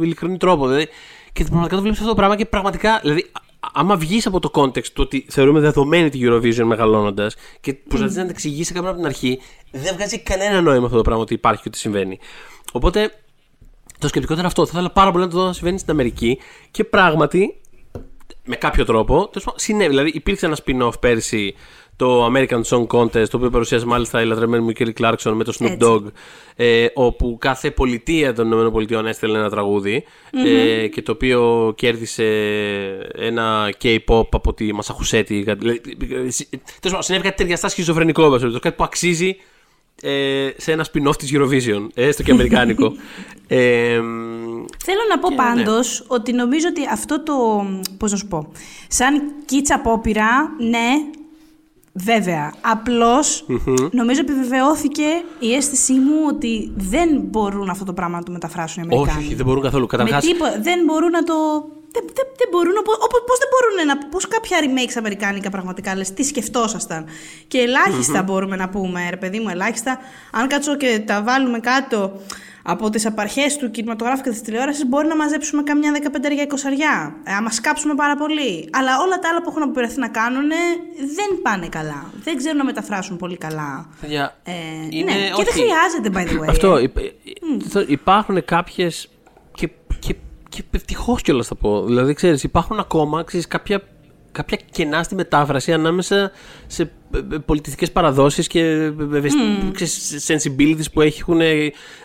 ε, ειλικρινή τρόπο. Δηλαδή, και πραγματικά το βλέπεις αυτό το πράγμα και πραγματικά. Δηλαδή, α- άμα βγεις από το context του ότι θεωρούμε δεδομένη τη Eurovision μεγαλώνοντας και προσπαθείς να τα εξηγήσεις κάποιον από την αρχή, δεν βγάζει κανένα νόημα αυτό το πράγμα ότι υπάρχει και ότι συμβαίνει. Οπότε το σκεπτικό ήταν αυτό. Θα ήθελα πάρα πολύ να το δω να συμβαίνει στην Αμερική και πράγματι με κάποιο τρόπο. τέλος πάντων, Συνέβη. Δηλαδή, υπήρξε ένα spin-off πέρσι, το American Song Contest, το οποίο παρουσίασε μάλιστα η λατρεμένη μου Kelly Clarkson με το Snoop Έτσι. Dogg, ε, όπου κάθε πολιτεία των ΗΠΑ έστελνε ένα τραγούδι, ε, και το οποίο κέρδισε ένα K-pop από τη Μασαχουσέτη. κάτι- δηλαδή, ε, ε, συ- τέλος πάντων, συνέβη κάτι ταιριαστά σχιζοφρενικό, εν πάση περιπτώσει, κάτι που αξίζει ε, σε ένα spin-off της Eurovision, ε, έστω και αμερικάνικο. ε, μ, Θέλω να πω Και, πάντως ότι νομίζω ότι αυτό το. Πώς να σου πω. Σαν κίτσα απόπειρα, ναι, Βέβαια. Απλώς, νομίζω επιβεβαιώθηκε η αίσθησή μου ότι δεν μπορούν αυτό το πράγμα να το μεταφράσουν οι Αμερικάνοι. Όχι, όχι, δεν μπορούν καθόλου. Με Καταρχάς, τίποτα. Δεν μπορούν να το. Δεν, δεν, δεν μπορούν να. Όπω, πώς δεν μπορούν να. Πώς κάποια remakes αμερικάνικα πραγματικά λες, τι σκεφτόσασταν. Και ελάχιστα μπορούμε να πούμε, ρε παιδί μου, ελάχιστα. Αν κάτσω και τα βάλουμε κάτω από τις απαρχές του κινηματογράφου και της τηλεόρασης, μπορεί να μαζέψουμε καμιά 15-20. Ε, άμα σκάψουμε πάρα πολύ. Αλλά όλα τα άλλα που έχουν αποπειραθεί να κάνουν δεν πάνε καλά. Δεν ξέρουν να μεταφράσουν πολύ καλά. παιδιά, Ε, είναι- ναι, και όχι. δεν χρειάζεται, by the way. Αυτό. ε. υπ- θα- Υπάρχουν κάποιες. Και, και, και ευτυχώς κιόλας θα πω. Δηλαδή, ξέρεις, υπάρχουν ακόμα ξέρεις, κάποια, κάποια κενά στη μετάφραση ανάμεσα σε πολιτιστικές παραδόσεις και ε, ευαισθη- ξέρεις, sensibilities που έχουν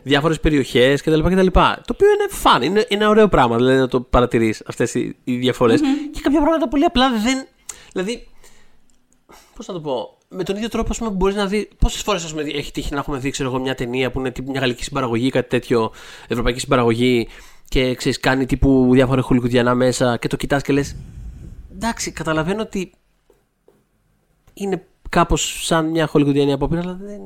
διάφορες περιοχές κτλ, κτλ. Το οποίο είναι fun, είναι, είναι ένα ωραίο πράγμα δηλαδή, να το παρατηρείς αυτές οι, οι διαφορε Και κάποια πράγματα πολύ απλά δεν. Δηλαδή, Πώς να το πω. Με τον ίδιο τρόπο, ας πούμε, μπορείς να δει. Πόσες φορές έχει τύχει να έχουμε δει, ξέρω εγώ, μια ταινία που είναι τύπου μια γαλλική συμπαραγωγή, κάτι τέτοιο, ευρωπαϊκή συμπαραγωγή και ξέρεις, κάνει τύπου διάφορα χολικουδιανά μέσα και το κοιτάς και λες. Εντάξει, καταλαβαίνω ότι είναι κάπως σαν μια χολικουδιανή απόπειρα, αλλά δεν.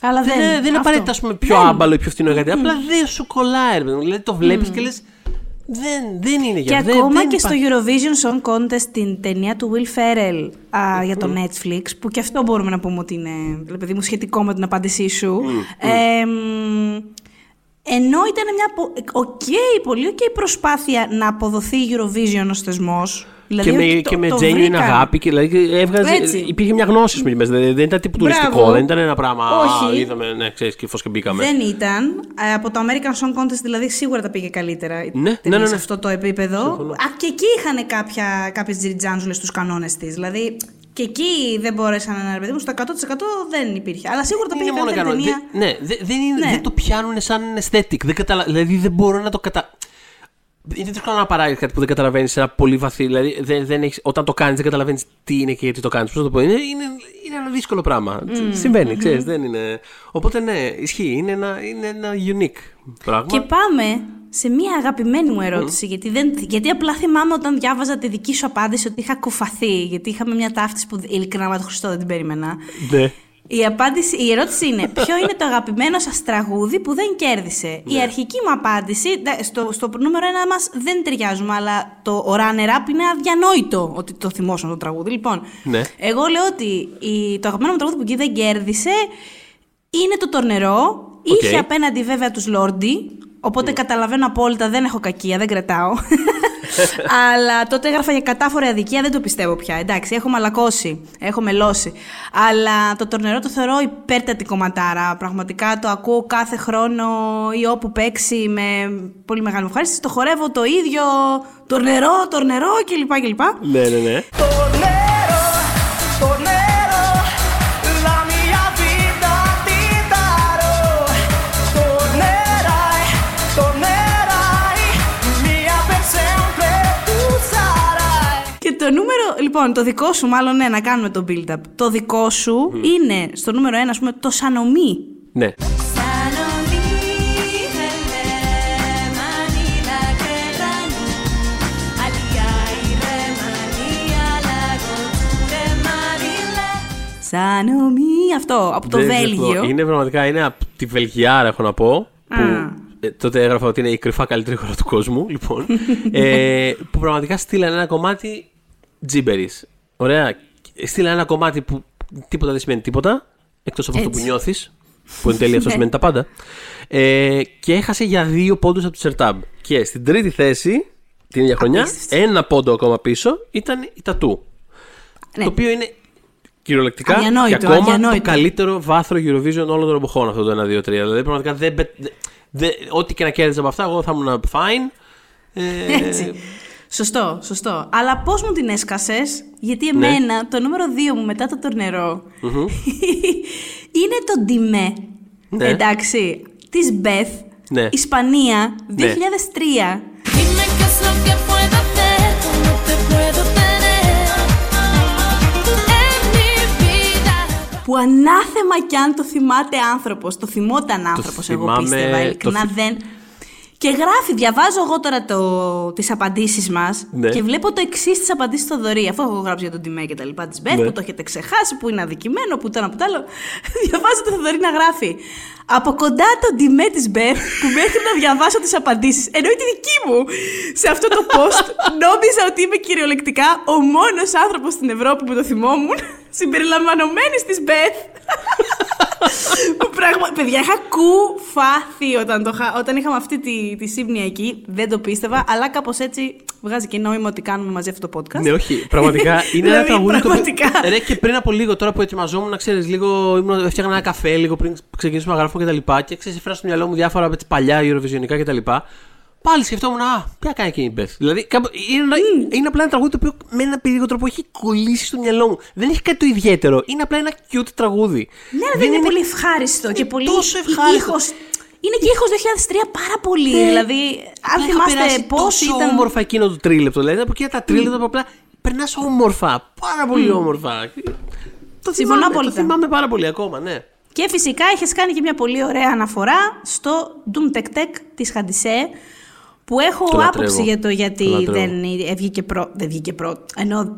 Αλλά Δεν, δεν, είναι- δεν είναι αυτό. απαραίτητα ας πούμε, πιο Δεν. άμπαλο ή πιο φθηνό ή κάτι. Απλά δεν σου κολλάει, ρε παιδί μου. Δηλαδή το βλέπεις και λες. Δεν, δεν είναι για Και δεν, ακόμα δεν και στο υπάρχει. Eurovision Song Contest την ταινία του Will Ferrell α, για το Netflix, που και αυτό μπορούμε να πούμε ότι είναι ρε παιδί μου, σχετικό με την απάντησή σου. Ε, μ, ενώ ήταν μια πο- οκ, πολύ οκ προσπάθεια να αποδοθεί η Eurovision ως θεσμός. Δηλαδή, και με, ότι το- και με το genuine βρήκαν. αγάπη. Και, δηλαδή, έβγαζε, Έτσι. υπήρχε μια γνώση πούμε, μέσα. Δηλαδή, δεν ήταν τύπου Μπράβο. τουριστικό, δεν ήταν ένα πράγμα. Όχι. Α, είδαμε, ναι, ξέρεις και φως και μπήκαμε. Δεν ήταν. Ε, από το American Song Contest δηλαδή σίγουρα τα πήγε καλύτερα. η Ναι, ταινία ναι, ναι, Σε ναι. αυτό το επίπεδο. Συμφωνώ. Α, και εκεί είχαν κάποια, κάποιες τζιριτζάντζουλες στους κανόνες της. Δηλαδή και εκεί δεν μπόρεσαν να ρε παιδί μου, στο 100% δεν υπήρχε. Αλλά σίγουρα τα Δεν πήγε είναι μόνο καλύτερα κανόνα. ταινία. Δεν- Ναι, δε- δεν, είναι, Ναι. δεν το πιάνουν σαν aesthetic. Δεν καταλα... Δηλαδή δεν μπορώ να το κατα. Είναι δύσκολο να παράγεις κάτι που δεν καταλαβαίνεις σε ένα πολύ βαθύ. Δηλαδή, δεν, δεν έχεις, όταν το κάνεις, δεν καταλαβαίνεις τι είναι και γιατί το κάνεις. Πώς να το πω. Είναι, είναι, είναι ένα δύσκολο πράγμα. Συμβαίνει, ξέρεις, δεν είναι. Οπότε ναι, ισχύει. Είναι ένα, είναι ένα unique πράγμα. Και πάμε σε μία αγαπημένη μου ερώτηση. Γιατί, δεν, γιατί απλά θυμάμαι όταν διάβαζα τη δική σου απάντηση ότι είχα κουφαθεί. Γιατί είχαμε μια ταύτιση που ειλικρινά με το Χριστό δεν την περίμενα. Ναι. Η, απάντηση, η ερώτηση είναι: Ποιο είναι το αγαπημένο σας τραγούδι που δεν κέρδισε; Ναι. Η αρχική μου απάντηση, ντα- στο, στο νούμερο ένα μας δεν ταιριάζουμε, αλλά το ο runner up είναι αδιανόητο ότι το θυμόσαν το τραγούδι. Λοιπόν, Ναι. εγώ λέω ότι η, το αγαπημένο μου τραγούδι που εκεί δεν κέρδισε είναι το τορνερό. Είχε απέναντι βέβαια τους Λόρντι, οπότε καταλαβαίνω απόλυτα, δεν έχω κακία, δεν κρατάω. Αλλά τότε έγραφα για κατάφορη αδικία, δεν το πιστεύω πια. Εντάξει, έχω μαλακώσει, έχω μελώσει. Αλλά το τορνερό το θεωρώ υπέρτατη κομματάρα. Πραγματικά το ακούω κάθε χρόνο ή όπου παίξει με πολύ μεγάλη μου ευχαρίστηση. Το χορεύω το ίδιο, τορνερό, τορνερό κλπ. κλπ. Ναι, ναι, ναι. Το νούμερο, λοιπόν, το δικό σου, μάλλον ναι, να κάνουμε το build-up. Το δικό σου είναι στο νούμερο ένα, ας πούμε, το σανομή. ναι. Σανομή, αυτό, από το Δεν ξέρω, Βέλγιο. Είναι πραγματικά είναι από τη Βελγιάρα, έχω να πω. Που, Α. ε, τότε έγραφα ότι είναι η κρυφά καλύτερη χώρα του κόσμου. Λοιπόν, ε, που πραγματικά στείλανε ένα κομμάτι τζίμπερις. Ωραία. Στείλανε ένα κομμάτι που τίποτα δεν σημαίνει τίποτα. Εκτός από αυτό που Έτσι. νιώθεις. Που εν τέλει αυτό Ναι. σημαίνει τα πάντα. Ε, και έχασε για δύο πόντους από τη Σερτάμπ. Και στην τρίτη θέση, την ίδια χρονιά, Απίστευτο. ένα πόντο ακόμα πίσω ήταν η Τατού. Ναι. Το οποίο είναι κυριολεκτικά Αδιανόητο, και ακόμα αδιανόητο. το καλύτερο βάθρο Eurovision όλων των εποχών αυτό το 1-2-3. Δηλαδή πραγματικά δεν, πε- δε- δε- ό,τι και να κέρδιζα από αυτά, εγώ θα ήμουν fine. Ε, Έτσι. Σωστό, σωστό. Αλλά πώς μου την έσκασες, γιατί εμένα το νούμερο 2 μου μετά το τορνερό είναι το Ντιμέ. Ναι. Εντάξει. Της Μπεθ. Ναι. Ισπανία, 2003. Ναι. Dime qué es lo que puedo hacer, cómo te puedo tener en mi vida. Που ανάθεμα κι αν το θυμάται άνθρωπος. Το θυμόταν άνθρωπος, εγώ θυμάμαι, πίστευα. το Ειλικρινά θυ- δεν. Και γράφει, διαβάζω εγώ τώρα το, τις απαντήσεις μας Ναι. και βλέπω το εξής τις απαντήσεις στο Δωρή. Αφού έχω γράψει για τον Τιμέ και τα λοιπά της Μπεθ, Ναι. που το έχετε ξεχάσει, που είναι αδικημένο, που το ένα που το άλλο. διαβάζω το Θοδωρή να γράφει. Από κοντά τον Τιμέ της Μπεθ, που μέχρι να διαβάσω τις απαντήσεις, εννοεί τη δική μου, σε αυτό το post, νόμιζα ότι είμαι κυριολεκτικά ο μόνος άνθρωπος στην Ευρώπη που το θυμόμουν, συμπεριλαμβανομένης της Μπεθ. Που πράγμα, παιδιά, είχα κουφάθει όταν, το, είχα- όταν είχαμε αυτή τη, τη σύμπνοια εκεί. Δεν το πίστευα, αλλά κάπως έτσι βγάζει και νόημα ότι κάνουμε μαζί αυτό το podcast. Ναι, όχι. Πραγματικά είναι ένα Δηλαδή, τραγούδι το οποίο. πραγματικά. Ρε, και πριν από λίγο τώρα που ετοιμαζόμουν, να ξέρεις, λίγο ήμουν, έφτιαχνα ένα καφέ λίγο πριν ξεκινήσουμε να γράφουμε κτλ. Και, τα λοιπά, και ξέρεις, έφερα στο μυαλό μου διάφορα έτσι, παλιά Eurovisionικά κτλ. Πάλι σκεφτόμουν, Α, ποια κάνει εκείνη η Μπεθ. Δηλαδή, κάπου- είναι, ένα- είναι απλά ένα τραγούδι το οποίο με ένα περίεργο τρόπο έχει κολλήσει στο μυαλό μου. Δεν έχει κάτι το ιδιαίτερο. Είναι απλά ένα cute τραγούδι. Ναι, αλλά δεν είναι, πολύ ευχάριστο και πολύ. τόσο ευχάριστο. ήχος- είναι και ήχος 2003 πάρα πολύ. Ναι. Δηλαδή, αν Είχα θυμάστε περάσει πώ τόσο ήταν. όμορφα εκείνο το τρίλεπτο. Δηλαδή από εκείνα τα τρίλεπτα που απλά περνάς όμορφα. Πάρα πολύ Μμ. όμορφα. Το Συμφωνώ θυμάμαι, το απόλυτα. θυμάμαι πάρα πολύ ακόμα, ναι. Και φυσικά έχεις κάνει και μια πολύ ωραία αναφορά στο Doom Tech Tech της Χαντισέ. Που έχω Το λατρεύω. άποψη για το Το γιατί λατρεύω. δεν ε, βγήκε πρώτο. Δεν βγήκε πρώτο. Ενώ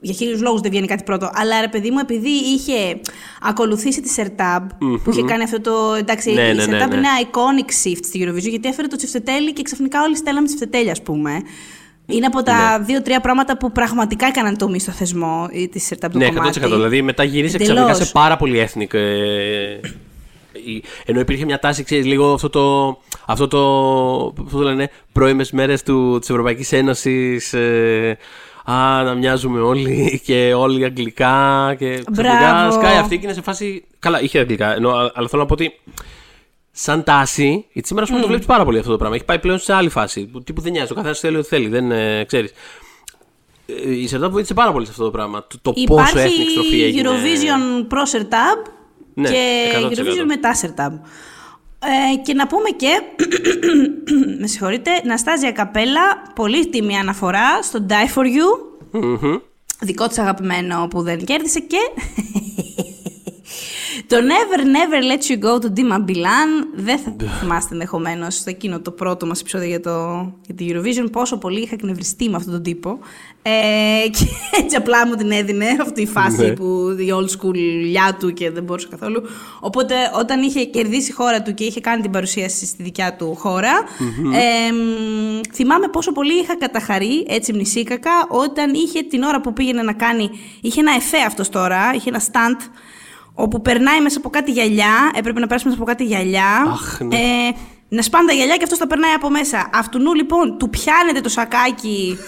για χίλιους λόγους δεν βγαίνει κάτι πρώτο. Αλλά ρε παιδί μου, επειδή είχε ακολουθήσει τη Sertab, που είχε Μμμ. κάνει αυτό το. Εντάξει, Ναι, η ναι, ναι, Sertab ναι. είναι iconic shift στη Eurovision, γιατί έφερε το τσιφτετέλι και ξαφνικά όλοι στέλναμε τσιφτετέλι, ας πούμε. Είναι από τα Ναι. δύο-τρία πράγματα που πραγματικά έκαναν το στο θεσμό τη Sertab το Ναι, κομμάτι. 100%. Δηλαδή μετά γύρισε Εντελώς. ξαφνικά σε πάρα πολύ ethnic. Ε, η- ενώ υπήρχε μια τάση, ξέρεις, λίγο αυτό το, αυτό το, πώς το λένε, πρώιμες μέρες του, της Ευρωπαϊκής Ένωσης, ε, α, να μοιάζουμε όλοι και όλοι αγγλικά και ξαφνικά Μπράβο. σκάει αυτή και είναι σε φάση, καλά, είχε αγγλικά, ενώ, α- αλλά θέλω να πω ότι σαν τάση, γιατί σήμερα mm. το βλέπεις πάρα πολύ αυτό το πράγμα. Έχει πάει πλέον σε άλλη φάση. Που τύπου δεν νοιάζει. Ο καθένας θέλει ό,τι θέλει. Δεν ε, ξέρεις. Η Σερτά βοήθησε πάρα πολύ σε αυτό το πράγμα. Το, το πόσο Υπάρχει ethnic στροφή έγινε. Eurovision προ Sertab Ναι, και 100%. Eurovision μετά Sertab. Ε, και να πούμε και, με συγχωρείτε, Ναστάζια Καπέλα, πολύ τιμή αναφορά στο Die For You, Μμμ. δικό της αγαπημένο που δεν κέρδισε και το Never Never Let You Go του Dima Bilan. Δεν θα το θυμάστε ενδεχομένως στο εκείνο το πρώτο μας επεισόδιο για, το, για τη Eurovision πόσο πολύ είχα εκνευριστεί με αυτόν τον τύπο. Ε, και έτσι απλά μου την έδινε αυτή η φάση Ναι. που η old school λιά του και δεν μπορούσε καθόλου. Οπότε όταν είχε κερδίσει η χώρα του και είχε κάνει την παρουσίαση στη δικιά του χώρα, Μμμ. ε, μ, θυμάμαι πόσο πολύ είχα καταχαρεί, έτσι μνησίκακα, όταν είχε την ώρα που πήγαινε να κάνει. Είχε ένα εφέ αυτός τώρα, είχε ένα stunt όπου περνάει μέσα από κάτι γυαλιά, έπρεπε να περάσει μέσα από κάτι γυαλιά. Αχ, ναι. ε, να σπάνε τα γυαλιά και αυτός τα περνάει από μέσα. Αυτού λοιπόν του πιάνεται το σακάκι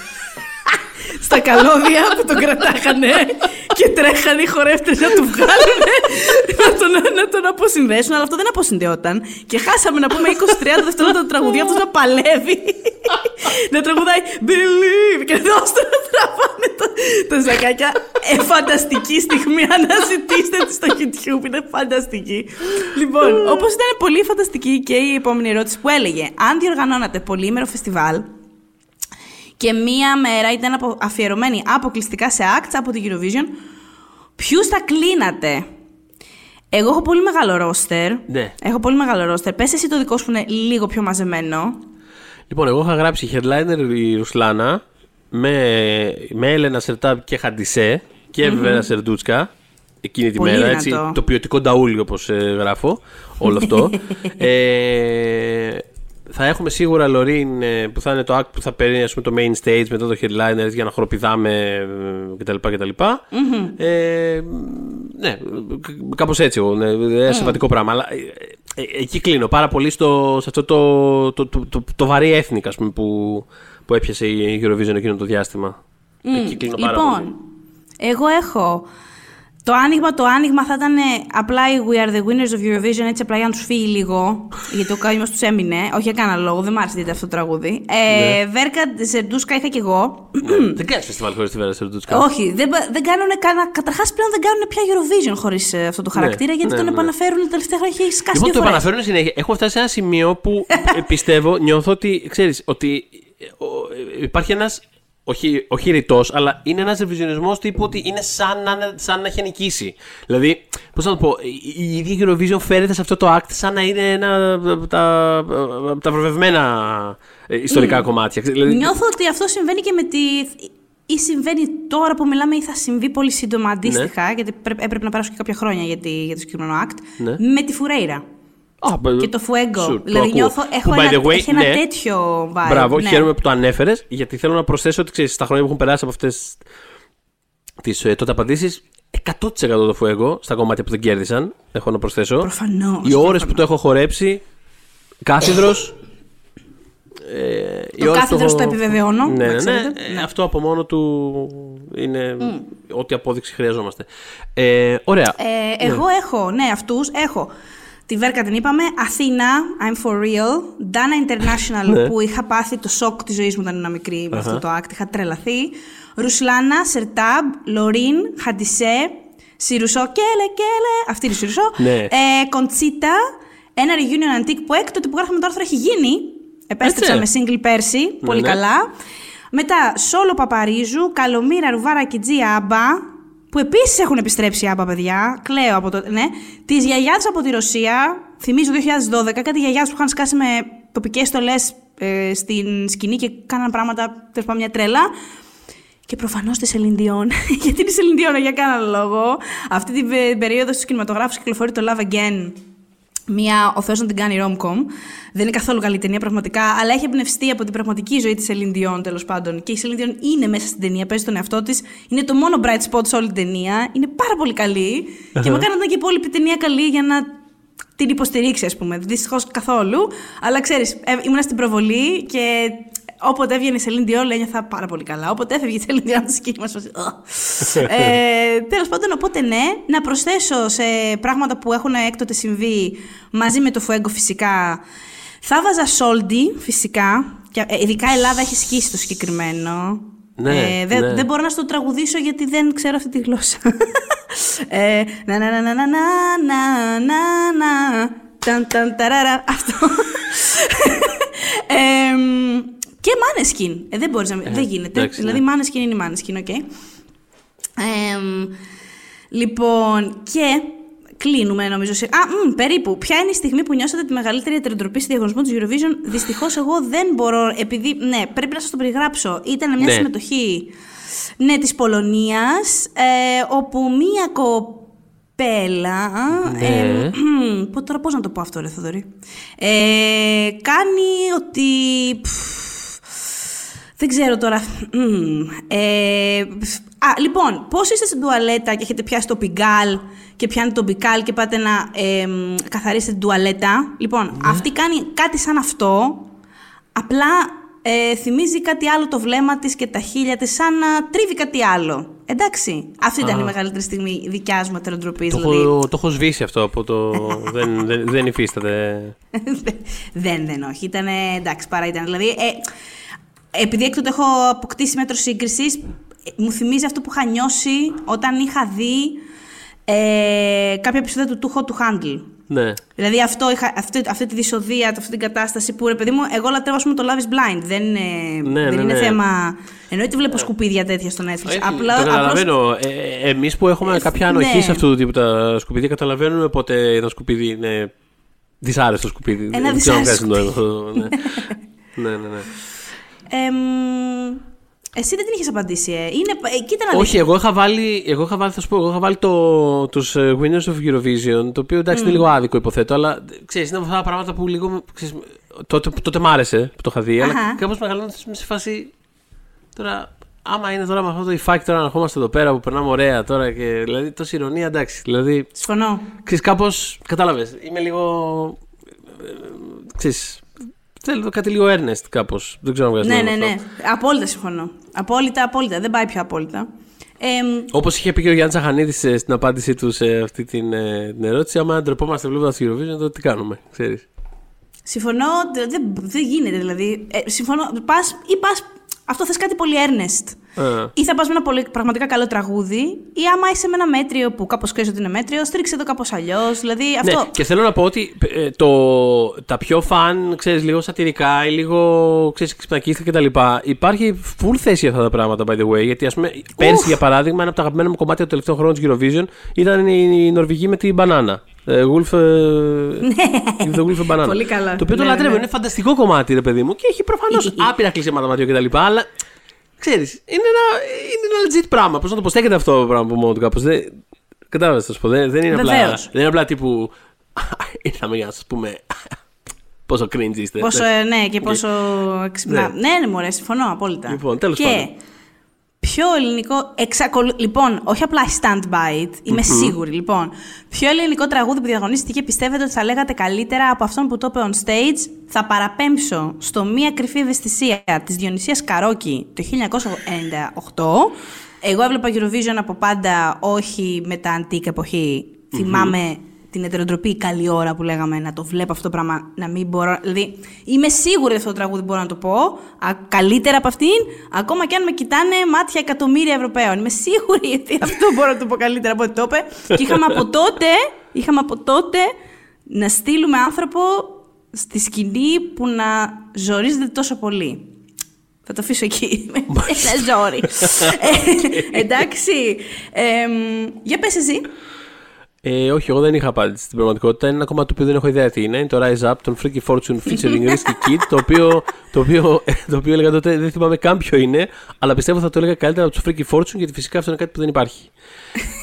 στα καλώδια που τον κρατάχανε και τρέχανε οι χορεύτες να του βγάλουν να τον, να τον αποσυνδέσουν, αλλά αυτό δεν αποσυνδεόταν. Και χάσαμε να πούμε 20-30 δευτερόλεπτα το τραγουδί αυτός να παλεύει, να τραγουδάει Believe και δώστε να τραβάνε τα, τα ζακάκια. Ε, φανταστική στιγμή, αναζητήστε τη στο YouTube, είναι φανταστική. λοιπόν, όπως ήταν πολύ φανταστική και η επόμενη ερώτηση που έλεγε, αν διοργανώνατε πολύμερο φεστιβάλ, και μία μέρα ήταν απο- αφιερωμένη αποκλειστικά σε acts από την Eurovision. Ποιους θα κλείνατε; Εγώ έχω πολύ μεγάλο ρόστερ. Ναι. Έχω πολύ μεγάλο ρόστερ. Πες εσύ το δικό σου που είναι λίγο πιο μαζεμένο. Λοιπόν, εγώ είχα γράψει headliner η Ρουσλάνα με, με Έλενα Σερτάμπ και Χαντισέ και Μμμ. βέβαια Σερντούτσκα εκείνη τη Πολύ μέρα. δυνατό. Έτσι, το ποιοτικό νταούλι όπως γράφω όλο αυτό. ε, θα έχουμε σίγουρα Λωρίν ε, που θα είναι το act που θα παίρνει ας πούμε, το main stage μετά το headliner για να χοροπηδάμε ε, κτλ. κτλ. Μμμ. Ε, ναι, κάπως έτσι εγώ. Ναι, ένα συμβατικό πράγμα. Αλλά ε, ε, εκεί κλείνω πάρα πολύ στο, σε αυτό το, το, το, το, το βαρύ έθνικ ας πούμε, που, που έπιασε η Eurovision εκείνο το διάστημα. Μμ. Εκεί κλείνω πάρα λοιπόν, πολύ. εγώ έχω. Το άνοιγμα, το άνοιγμα θα ήταν ε, απλά η We are the winners of Eurovision, έτσι απλά για να τους φύγει λίγο. γιατί ο καημός τους έμεινε. Όχι για κανένα λόγο, δεν μ' άρεσε δείτε αυτό το τραγούδι. Ε, Ναι. Βέρκα Ζερντούσκα είχα κι εγώ. Δεν κάνεις φεστιβάλ χωρίς τη Βέρα Σερντούτσκα. Όχι, δεν, δεν κάνουν κανένα. Καταρχάς πλέον δεν κάνουν πια Eurovision χωρίς αυτό το Ναι, χαρακτήρα, γιατί ναι, τον ναι. επαναφέρουν τα τελευταία χρόνια. Έχει σκάσει Λοιπόν, δύο το φορές. επαναφέρουν συνέχεια. Έχω φτάσει σε ένα σημείο που ε, πιστεύω, νιώθω ότι, ξέρεις, ότι ε, ο- ε, υπάρχει ένας όχι, όχι ρητός, αλλά είναι ένας ρεβιζιονισμός τύπου ότι είναι σαν να, είναι- σαν να έχει νικήσει. Δηλαδή, πώς να το πω, η, η ίδια Eurovision φέρεται σε αυτό το act σαν να είναι ένα από τα, από τα βραβευμένα ε, ιστορικά κομμάτια. Δηλαδή, Νιώθω ότι αυτό συμβαίνει και με τη. ή συμβαίνει τώρα που μιλάμε ή θα συμβεί πολύ σύντομα αντίστοιχα, γιατί πρέ- έπρεπε να περάσουν και κάποια χρόνια για, τη, για το συγκεκριμένο act, Ναι. με τη Φουρέιρα. Α, μπ- Και το Fuego. sure, το δηλαδή ακούω. νιώθω, έχω Που, by ένα, the way, έχει ένα ναι. τέτοιο vibe. Μπράβο, ναι. χαίρομαι που το ανέφερες, γιατί θέλω να προσθέσω ότι ξέρεις, στα χρόνια που έχουν περάσει από αυτές τις ε, τότε απαντήσεις, 100% το Fuego στα κομμάτια που δεν κέρδισαν. Έχω να προσθέσω. Προφανώς, Οι ώρες προφανώς. που το έχω χορέψει, κάθιδρος. Ε, οι Το ώρες που κάθιδρος έχω- το επιβεβαιώνω, Ναι, να ναι, ναι. ξέρετε. Ε, Αυτό από μόνο του είναι ό,τι απόδειξη χρειαζόμαστε. Ε, ωραία. Ε, εγώ έχω, ναι, αυτούς έχω. Τη Βέρκα την είπαμε. Αθήνα, I'm for real. Dana International, Ναι. που είχα πάθει το σοκ της ζωής μου όταν ήμουν μικρή με Αχα. αυτό το act. Είχα τρελαθεί. Ρουσλάνα, Σερτάμπ, Λορίν, Χαντισέ, Σιρουσό, Κέλε, Κέλε. Αυτή είναι η Σιρουσό. Ναι. Ε, Κοντσίτα, ένα reunion antique που έκτοτε που γράφαμε το άρθρο έχει γίνει. Επέστρεψα Έτσι. με single πέρσι. Πολύ ναι. καλά. Μετά, Σόλο Παπαρίζου, Καλομήρα, Ρουβάρα και Τζι Άμπα, που επίσης έχουν επιστρέψει άμπα, παιδιά. Κλαίω από το. Ναι. Τι γιαγιάδε από τη Ρωσία, θυμίζω 2012, κάτι γιαγιάδε που είχαν σκάσει με τοπικές στολές ε, στην σκηνή και κάναν πράγματα, τέλος πάντων μια τρέλα. Και προφανώς της Σελιντιόν. Γιατί είναι Σελιντιόν, για κανένα λόγο. Αυτή την πε- περίοδο στους κινηματογράφους κυκλοφορεί το Love Again. Μία ο Θεός να την κάνει rom-com. Δεν είναι καθόλου καλή ταινία πραγματικά, αλλά έχει εμπνευστεί από την πραγματική ζωή της Celine Dion τέλος πάντων. Και η Celine Dion είναι μέσα στην ταινία, παίζει τον εαυτό της. Είναι το μόνο bright spot σε όλη την ταινία. Είναι πάρα πολύ καλή. και μακάρι να ήταν και η υπόλοιπη ταινία καλή για να την υποστηρίξει, ας πούμε. Δυστυχώς καθόλου. Αλλά ξέρεις, ήμουν στην προβολή και όποτε έβγαινε η Celine Dion, ένιωθα πάρα πολύ καλά. Όποτε έφευγε η Celine Dion από της σκηνή μας, ε, Τέλος πάντων, οπότε ναι, να προσθέσω σε πράγματα που έχουν έκτοτε συμβεί μαζί με το Fuego φυσικά. Θα βάζα Soldi φυσικά. Και, ε, ειδικά η Ελλάδα έχει σκίσει το συγκεκριμένο. Ναι, ε, δεν, ναι. δεν μπορώ να στο τραγουδήσω γιατί δεν ξέρω αυτή τη γλώσσα. ε, να να να να να να να να ταν ταν ταραρα αυτό. ε, και Maneskin. Ε, δεν μπορείς να... μην- δεν γίνεται. εντάξει, δηλαδή ναι. Maneskin είναι η Maneskin, οκ. Εμ, λοιπόν, και κλείνουμε νομίζω σε... Α, μ, περίπου. Ποια είναι η στιγμή που νιώσατε τη μεγαλύτερη ετεροντροπή στη διαγωνισμό του Eurovision; Δυστυχώς εγώ δεν μπορώ, επειδή, ναι, πρέπει να σας το περιγράψω. Ήταν μια Ναι. συμμετοχή, ναι, της Πολωνίας, ε, όπου μία κοπέλα... Ναι. ε, μ, πω- τώρα πώς να το πω αυτό, ρε Θοδωρή. Ε, κάνει ότι... πφ, δεν ξέρω τώρα. Μμμ. Ε, α, λοιπόν, πώς είστε στην τουαλέτα και έχετε πιάσει το πιγκάλ και πιάνετε το μπικάλ και πάτε να ε, μ, καθαρίσετε την τουαλέτα; Λοιπόν, αυτή κάνει κάτι σαν αυτό. Απλά ε, θυμίζει κάτι άλλο το βλέμμα της και τα χείλια της, σαν να τρίβει κάτι άλλο. Εντάξει. Αυτή ήταν Α. η μεγαλύτερη στιγμή δικιά μου ετεροτροπή. Το, Δηλαδή. έχω, το έχω σβήσει αυτό από το. δεν, δεν, δεν υφίσταται. δεν, δεν, όχι. Ήταν εντάξει, παρά ήταν. Δηλαδή, ε, επειδή έκτοτε έχω αποκτήσει μέτρο σύγκρισης, μου θυμίζει αυτό που είχα νιώσει όταν είχα δει ε, κάποια επεισόδια του Too Hot to Handle. Ναι. Δηλαδή αυτό είχα, αυτή, αυτή τη δυσοδεία, αυτή την κατάσταση που ρε παιδί μου, εγώ λατρεύω ας πούμε, το Love is Blind. Δεν είναι, Ναι, δεν ναι, είναι ναι. θέμα. Εννοείται βλέπω σκουπίδια τέτοια στο Netflix. Όχι, Απλά, το απλώς- καταλαβαίνω. Ε, Εμείς που έχουμε κάποια ανοχή ναι. σε αυτού του τύπου τα σκουπίδια, καταλαβαίνουμε πότε ένα σκουπίδι είναι δυσάρεστο σκουπίδι. Ένα Δεν ξέρω αν δυσάρεστο βγάζει νόημα αυτό, ναι. ναι, ναι, ναι. Εμ, εσύ δεν την είχες απαντήσει, ε. Είναι, ε, κοίτα να Όχι, δεις. εγώ είχα βάλει, εγώ είχα βάλει, θα σου πω, εγώ είχα βάλει το, τους ε, Winners of Eurovision, το οποίο εντάξει είναι λίγο άδικο υποθέτω, αλλά ξέρεις, είναι από αυτά τα πράγματα που λίγο, ξέρεις, τότε, τότε μ' άρεσε που το είχα δει, αλλά Αχα. κάπως μεγαλώνοντας είμαι σε φάση, τώρα, άμα είναι τώρα με αυτό το υφάκι τώρα να ερχόμαστε εδώ πέρα που περνάμε ωραία τώρα και δηλαδή τόση ηρωνία, εντάξει, δηλαδή, Συμφωνώ. ξέρεις, κάπως, κατάλαβες, είμαι λίγο, ε, ε, ξέρεις, θέλω κάτι λίγο earnest κάπως, δεν ξέρω αν βγάζει Ναι, νόημα ναι, αυτό. ναι. Απόλυτα συμφωνώ. Απόλυτα, απόλυτα. Δεν πάει πιο απόλυτα. Εμ, Όπως είχε πει και ο Γιάννης Τσαχανίδη στην απάντησή του σε αυτή την, ε, την ερώτηση, άμα ντρεπόμαστε βλέποντας το Eurovision, τότε τι κάνουμε, ξέρεις. συμφωνώ. δε- Δεν δεν γίνεται δηλαδή. Ε, συμφωνώ. Πας, ή πας αυτό θες κάτι πολύ earnest. Ε. Ή θα πας με ένα πολύ, πραγματικά καλό τραγούδι, ή άμα είσαι με ένα μέτριο που κάπως ξέρεις ότι είναι μέτριο, στρίξε το κάπως αλλιώς. Δηλαδή αυτό. Ναι, και θέλω να πω ότι ε, το, τα πιο φαν, ξέρεις, λίγο σατυρικά ή λίγο, ξέρεις, ξυπνακίστηκα κτλ. Υπάρχει full θέση για αυτά τα πράγματα, by the way. Γιατί, ας πούμε, πέρσι, για παράδειγμα, ένα από τα αγαπημένα μου κομμάτια του τελευταίου χρόνου της Eurovision ήταν η, η Νορβηγή με την μπανάνα. Ε, Wolf, ε, the Wolf Banana. Ναι. Πολύ καλά. Το οποίο το Ναι, λατρεύω. ναι. Είναι φανταστικό κομμάτι, ρε παιδί μου, και έχει προφανώς άπειρα κλεισίματα ματιό κτλ. Αλλά ξέρεις, είναι ένα, είναι ένα legit πράγμα. Πώς να το πω, στέκεται αυτό το πράγμα από μόνο του κάπως. Κατάλαβες, θα σου πω. Δεν, δεν, είναι απλά, Βεβαίως. δεν είναι απλά τύπου. Ήρθαμε για να σα πούμε. Πόσο cringe είστε. Πόσο, ε, ναι, και πόσο εξυπνά. Ναι. Ναι, ναι, μωρέ, συμφωνώ απόλυτα. Λοιπόν, τέλος και πάντων. Πιο ελληνικό. Εξακολου... Λοιπόν, όχι απλά I stand by it, είμαι Μμμ. σίγουρη. Λοιπόν, ποιο ελληνικό τραγούδι που διαγωνίστηκε πιστεύετε ότι θα λέγατε καλύτερα από αυτόν που το είπε on stage. Θα παραπέμψω στο Μία κρυφή ευαισθησία της Διονυσίας Καρόκη το 1998. Εγώ έβλεπα Eurovision από πάντα, όχι με τα αντίκ εποχή. Θυμάμαι την ετεροτροπή καλή ώρα που λέγαμε να το βλέπω αυτό το πράγμα, να μην μπορώ. Δηλαδή, είμαι σίγουρη ότι αυτό το τραγούδι μπορώ να το πω α, καλύτερα από αυτήν, ακόμα και αν με κοιτάνε μάτια εκατομμύρια Ευρωπαίων. Είμαι σίγουρη ότι αυτό μπορώ να το πω καλύτερα από ό,τι το είπε. Και είχαμε από τότε, είχαμε από τότε να στείλουμε άνθρωπο στη σκηνή που να ζορίζεται τόσο πολύ. Θα το αφήσω εκεί. Ένα ζόρι. Ε, εντάξει. Εμ, για πες εσύ. Ε, όχι, εγώ δεν είχα απάντηση στην πραγματικότητα. Είναι ένα κομμάτι το οποίο δεν έχω ιδέα τι είναι. Είναι το Rise Up, τον Freaky Fortune featuring Risky Kid, το οποίο, το, οποίο, το οποίο έλεγα τότε δεν θυμάμαι καν ποιο είναι, αλλά πιστεύω θα το έλεγα καλύτερα από τους Freaky Fortune, γιατί φυσικά αυτό είναι κάτι που δεν υπάρχει.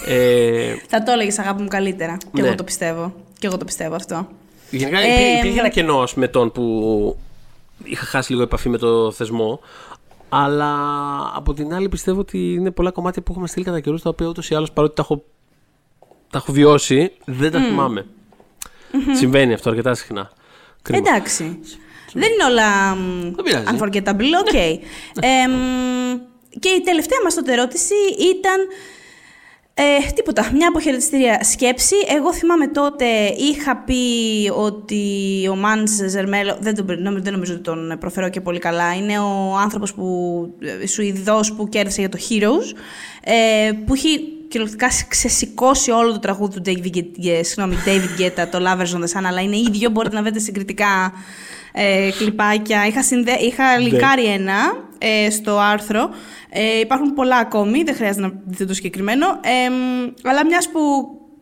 ε, Θα το έλεγες αγάπη μου καλύτερα. Και Ναι. εγώ το πιστεύω. Και εγώ το πιστεύω αυτό. γενικά Ε, υπήρχε, υπήρχε ένα κενό με τον που είχα χάσει λίγο επαφή με το θεσμό. Αλλά από την άλλη πιστεύω ότι είναι πολλά κομμάτια που έχουμε στείλει κατά καιρούς τα οποία ούτως ή άλλως παρότι τα έχω, τα έχω βιώσει, δεν τα Μμ. θυμάμαι. Μμμ. Συμβαίνει αυτό αρκετά συχνά. Κρίμα. Εντάξει. Δεν είναι όλα μ, πειράζει. unforgettable. Οκ. Εμ, και η τελευταία μας τότε ερώτηση ήταν ε, τίποτα, μια αποχαιρετιστήρια σκέψη. Εγώ θυμάμαι τότε είχα πει ότι ο Μάνς Ζερμέλο, δεν, τον, νομι- δεν νομίζω ότι τον προφέρω και πολύ καλά, είναι ο άνθρωπος που, ε, Σουηδός που κέρδισε για το Heroes, ε, που έχει κυριολεκτικά ξεσηκώσει όλο το τραγούδι του David, Guetta- ε, συγγνώμη, David Guetta, το Lovers on the Sun, αλλά είναι ίδιο, μπορείτε να βρείτε συγκριτικά ε, κλιπάκια. Είχα, συνδε... είχα Ναι. λικάρει ένα ε, στο άρθρο. Ε, υπάρχουν πολλά ακόμη, δεν χρειάζεται να δείτε το συγκεκριμένο. Ε, μ, αλλά μιας που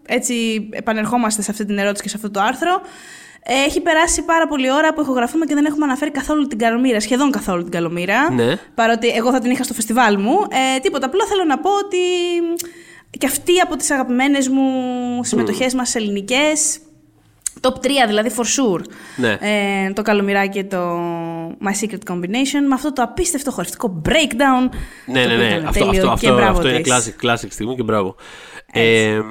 έτσι επανερχόμαστε σε αυτή την ερώτηση και σε αυτό το άρθρο, ε, έχει περάσει πάρα πολλή ώρα που ηχογραφούμε και δεν έχουμε αναφέρει καθόλου την Καλομήρα, σχεδόν καθόλου την Καλομήρα. Ναι. Παρότι εγώ θα την είχα στο φεστιβάλ μου. Ε, τίποτα, απλά θέλω να πω ότι και αυτή από τις αγαπημένες μου συμμετοχές μας ελληνικές, top 3 δηλαδή for sure. Ναι. Ε, το Καλομυράκι και το My Secret Combination με αυτό το απίστευτο χορευτικό breakdown. Ναι, το ναι, οποίο ναι. ήταν Αυτό, τέλειο αυτό, και αυτό, μπράβο αυτό είναι της. classic, classic στιγμή και μπράβο. Ε, ε,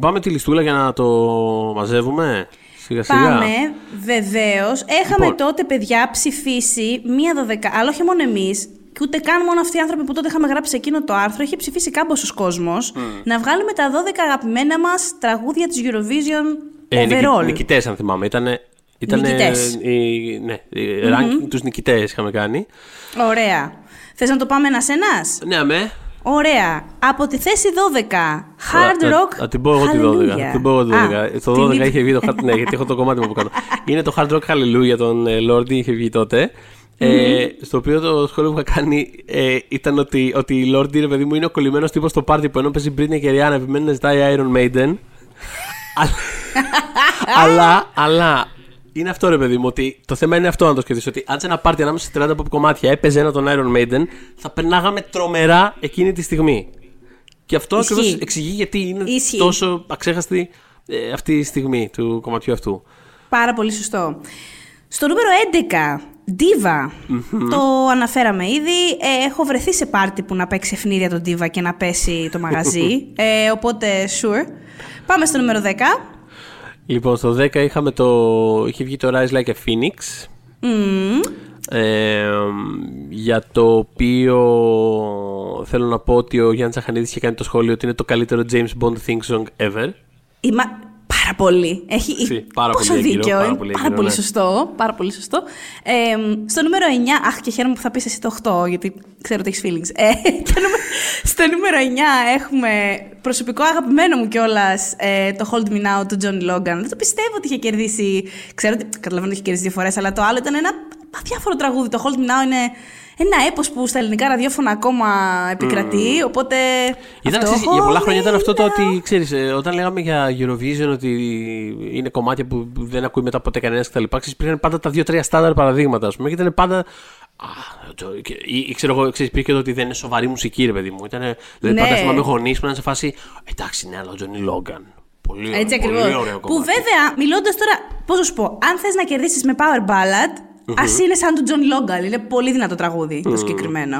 πάμε τη λιστούλα για να το μαζεύουμε. Σιγά σιγά. Πάμε, βεβαίως. Έχαμε Λοιπόν. τότε, παιδιά, ψηφίσει μία δωδεκα. Αλλά όχι μόνο εμείς, και ούτε καν μόνο αυτοί οι άνθρωποι που τότε είχαμε γράψει εκείνο το άρθρο. Είχε ψηφίσει κάμποσο κόσμος να βγάλουμε τα 12 αγαπημένα μας τραγούδια της Eurovision Ε, overall. Νικητές, αν θυμάμαι. Ήτανε, ήτανε, Νικητές. οι- ναι, οι Μμμ. ranking τους νικητές είχαμε κάνει. Ωραία. Θες να το πάμε ένα-ένα. Ναι, αμέ. Ωραία. Από τη θέση 12. Hard Θα- rock. Θα την πω εγώ τη 12. Hallelujah. Θα την πω εγώ τη 12. Α, Το την 12 είπε. είχε βγει το hard. Ναι, γιατί έχω το κομμάτι μου που κάνω. Είναι το Hard Rock Hallelujah τον ε, Lordi, είχε βγει τότε. Ε, στο οποίο το σχόλιο που είχα κάνει ε, ήταν ότι, ότι η Lordi, ρε παιδί μου, είναι ο κολλημένος τύπος στο πάρτι που ενώ παίζει Britney και Rihanna επιμένει να ζητάει Iron Maiden. αλλά, αλλά είναι αυτό ρε παιδί μου, ότι το θέμα είναι αυτό να το σκεφτείς, ότι αν σε ένα πάρτι ανάμεσα σε 30 pop κομμάτια έπαιζε ένα τον Iron Maiden, θα περνάγαμε τρομερά εκείνη τη στιγμή. Και αυτό Ισχύει. ακριβώς εξηγεί γιατί είναι Ισχύει. τόσο αξέχαστη ε, αυτή η στιγμή του κομματιού αυτού. Πάρα πολύ σωστό. Στο νούμερο 11, Diva. Μμμ. Το αναφέραμε ήδη. Ε, έχω βρεθεί σε πάρτι που να παίξει ευνίδια τον Diva και να πέσει το μαγαζί. ε, οπότε, sure. Πάμε στο νούμερο 10. Λοιπόν, στο 10 είχαμε το. είχε βγει το Rise Like a Phoenix. Μμμ. Ε, για το οποίο θέλω να πω ότι ο Γιάννης Αχανίδης είχε κάνει το σχόλιο ότι είναι το καλύτερο James Bond theme song ever. Είμα... Πάρα πάρα πολύ. Έχει Sim, πάρα πόσο πολύ έγκυρο, δίκιο. πάρα είναι πολύ πάρα έγκυρο, πολύ ναι. σωστό. Πάρα πολύ σωστό. Ε, στο νούμερο 9, αχ και χαίρομαι που θα πεις εσύ το 8, γιατί ξέρω ότι έχεις feelings. Ε, το νούμε- στο νούμερο 9 έχουμε προσωπικό αγαπημένο μου κιόλας το Hold Me Now του Johnny Logan. Δεν το πιστεύω ότι είχε κερδίσει. Ξέρω ότι καταλαβαίνω ότι είχε κερδίσει δύο φορές, αλλά το άλλο ήταν ένα αδιάφορο τραγούδι. Το Hold Me Now είναι ένα έπος που στα ελληνικά ραδιόφωνα ακόμα επικρατεί. Οπότε. Ήταν, αυτό, ξέρεις, για πολλά Hold χρόνια Me ήταν αυτό το Now. ότι, ξέρεις, ε, όταν λέγαμε για Eurovision ότι είναι κομμάτια που δεν ακούει μετά ποτέ κανένας κτλ. Ξέρεις, υπήρχαν πάντα τα δύο-τρία στάνταρ παραδείγματα, ας πούμε, και ήταν πάντα. Α, το- και- ή, ή ξέρω εγώ, ξέρεις, υπήρχε το ότι δεν είναι σοβαρή μουσική, ρε παιδί μου. Ήταν, δηλαδή, Ναι. πάντα θυμάμαι γονείς που ήταν σε φάση. Εντάξει, ναι, αλλά ο Τζονι Λόγκαν. Πολύ, ωραίο, Έτσι πολύ ακριβώς. ωραίο Που κομμάτι. βέβαια, μιλώντας τώρα, πώς να σου πω, αν θες να κερδίσεις με Power Ballad, ας είναι σαν του John Logan. Είναι πολύ δυνατό τραγούδι το συγκεκριμένο.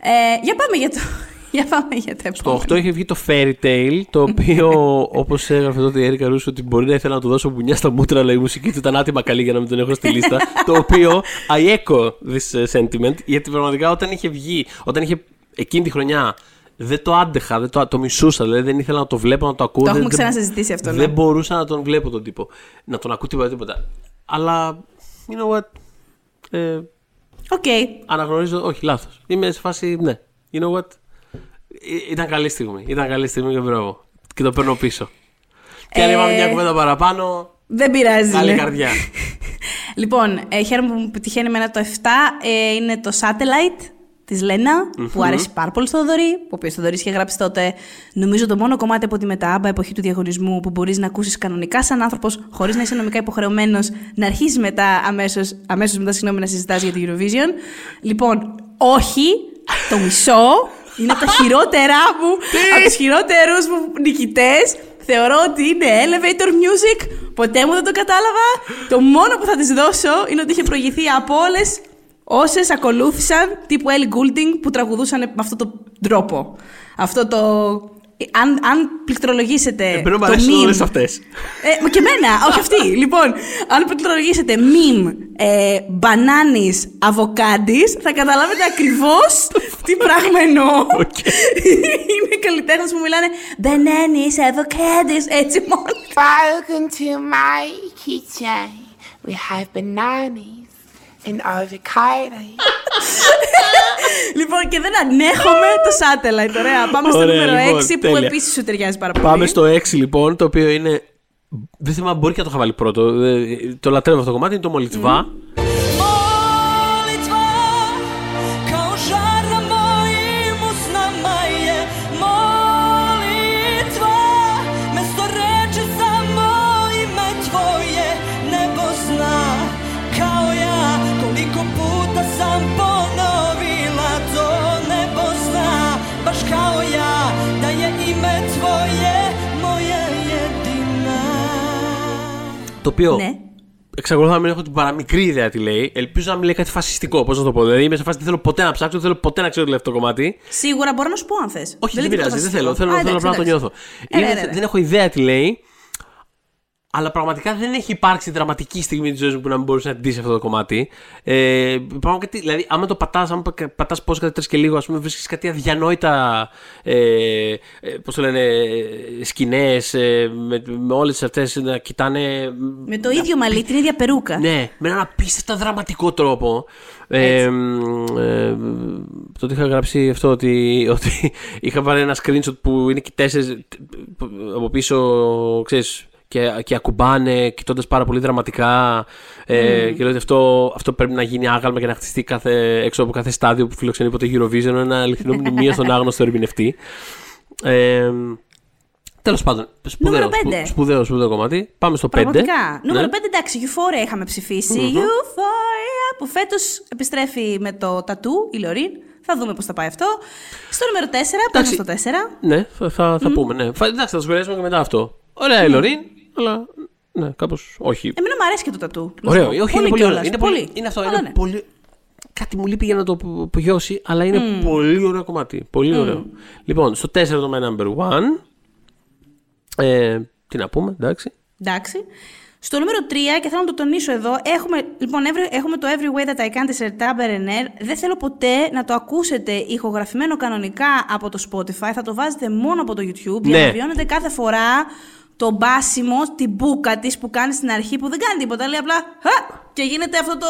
Ε, για πάμε για το. Για πάμε για το Το επόμενο. 8 είχε βγει το Fairy Tale, το οποίο όπως έγραφε τότε η Έρικα Ρούσο ότι μπορεί να ήθελα να του δώσω μπουνιά στα μούτρα, αλλά η μουσική του ήταν άτιμα καλή για να μην τον έχω στη λίστα. το οποίο I echo this uh, sentiment, γιατί πραγματικά όταν είχε βγει, όταν είχε εκείνη τη χρονιά. Δεν το άντεχα, δεν το, το μισούσα, δηλαδή δεν ήθελα να το βλέπω, να το ακούω. Το δεν- έχουμε δεν- ξανασυζητήσει αυτό, ναι. Δεν μπορούσα να τον βλέπω τον τύπο. Να τον ακούω τίποτα, τίποτα. Αλλά, you know what, ε, Οκ. αναγνωρίζω, όχι, λάθος. Είμαι σε φάση, ναι. You know what, Ή- ήταν καλή στιγμή. Ήταν καλή στιγμή και μπράβο. Και το παίρνω πίσω. Και αν Ε, είπαμε μια κουβέντα παραπάνω, Δεν πειράζει. καλή ναι. καρδιά. Λοιπόν, ε, χαίρομαι που μου πετυχαίνει εμένα το 7. Ε, είναι το Satellite της λενα που άρεσε πάρα πολύ στο Θοδωρή. Ο οποίος Θοδωρής είχε γράψει τότε, νομίζω το μόνο κομμάτι από τη μετάμπα εποχή του διαγωνισμού που μπορείς να ακούσεις κανονικά σαν άνθρωπος, χωρίς να είσαι νομικά υποχρεωμένος να αρχίσεις μετά αμέσως αμέσως μετά συγγνώμη, να συζητάς για το Eurovision. Λοιπόν, όχι, το μισό. Είναι από τα χειρότερά μου, από τους χειρότερους μου νικητές. Θεωρώ ότι είναι elevator music. Ποτέ μου δεν το κατάλαβα. Το μόνο που θα της δώσω είναι ότι είχε προηγηθεί από όλες όσες ακολούθησαν τύπου Ellie Goulding που τραγουδούσαν με αυτόν τον τρόπο. Αυτό το. Αν, αν πληκτρολογήσετε. Εμένα μου το αρέσουν meme- όλες αυτές. ε, μα και εμένα, όχι αυτή. λοιπόν, αν πληκτρολογήσετε meme ε, μπανάνης αβοκάντης, θα καταλάβετε ακριβώς τι πράγμα εννοώ. Είναι καλλιτέχνες που μιλάνε μπανάνης αβοκάντης, έτσι μόνο. Welcome to my kitchen. We have bananas and avocado. λοιπόν, και δεν ανέχομαι το satellite, ωραία. Πάμε στο Ωραία, νούμερο λοιπόν, 6 που τέλεια. επίσης σου ταιριάζει πάρα πολύ. Πάμε στο 6 λοιπόν, το οποίο είναι. Δεν θυμάμαι, μπορεί και να το είχα βάλει πρώτο. Ε, Το λατρεύω αυτό το κομμάτι, είναι το Μολιτβά. Molitva οποίο Ναι. εξακολουθώ να μην έχω την παραμικρή ιδέα τι λέει. Ελπίζω να μην λέει κάτι φασιστικό. Πώς να το πω. Δηλαδή είμαι σε φάση δεν θέλω ποτέ να ψάξω, δεν θέλω ποτέ να ξέρω τι λέει αυτό το κομμάτι. Σίγουρα μπορώ να σου πω αν θες. Όχι, δεν, λέει τίποτα πειράζει, δεν φασιστικό. θέλω. Θέλω, Α, θέλω εντάξει, απλά να το εντάξει. νιώθω. Ε, Είναι- ναι, ναι, ναι. Δεν έχω ιδέα τι λέει. Αλλά πραγματικά δεν έχει υπάρξει δραματική στιγμή τη ζωή μου που να μην μπορούσε να ντύσεις αυτό το κομμάτι. Ε, πραγματικά, δηλαδή, άμα το πατάς, άμα πατάς πώς κατά τρεις και λίγο, ας πούμε, βρίσκεις κάτι αδιανόητα. Ε, ε, πώς το λένε, σκηνές ε, με, με όλες αυτές να κοιτάνε. Με το ίδιο μαλλί, την ίδια περούκα. Ναι, με έναν απίστευτα δραματικό τρόπο. Ε, μ, ε, τότε είχα γράψει αυτό ότι, ότι είχα βάλει ένα screenshot που είναι και οι τέσσερις που από πίσω, ξέρεις, και, και ακουμπάνε κοιτώντας πάρα πολύ δραματικά. Ε, Και λέω ότι αυτό, αυτό πρέπει να γίνει άγαλμα και να χτιστεί κάθε, έξω από κάθε στάδιο που φιλοξενεί ποτέ Eurovision. Ένα αληθινό μνημείο στον άγνωστο ερμηνευτή. Ε, Τέλος πάντων, σπουδαίος, Νούμερο πέντε. σπου- σπουδαίος, σπουδαίο κομμάτι. Πάμε στο 5. Πραγματικά. Νούμερο 5, εντάξει, Euphoria είχαμε ψηφίσει. Euphoria, που φέτος επιστρέφει με το τατού, η Λωρίν. Θα δούμε πώς θα πάει αυτό. Στο νούμερο 4, πάμε στο 4. Ναι, θα, θα, θα πούμε, ναι. Φα- Εντάξει, θα το σχολιάσουμε και μετά αυτό. Ωραία η Λωρίν, αλλά ναι, κάπως όχι. Εμένα μου αρέσει και το τατού. να Ωραίο, σου πω. όχι, είναι πολύ ωραίο. κιόλας, Είναι, πολύ, είναι αυτό, Αλλά είναι ναι. πολύ... Κάτι μου λείπει για να το π- πιώσει, αλλά είναι πολύ ωραίο κομμάτι. Πολύ ωραίο. Λοιπόν, στο 4 το My Number One. Ε, τι να πούμε, εντάξει. Εντάξει. Στο νούμερο 3, και θέλω να το τονίσω εδώ, έχουμε, λοιπόν, every- έχουμε το Every Way That I Can της Erta Berener. Δεν θέλω ποτέ να το ακούσετε ηχογραφημένο κανονικά από το Spotify. Θα το βάζετε μόνο από το YouTube για Ναι. να βιώνετε κάθε φορά το μπάσιμο, την μπούκα της που κάνει στην αρχή που δεν κάνει τίποτα. Λέει απλά «Χα!» και γίνεται αυτό το.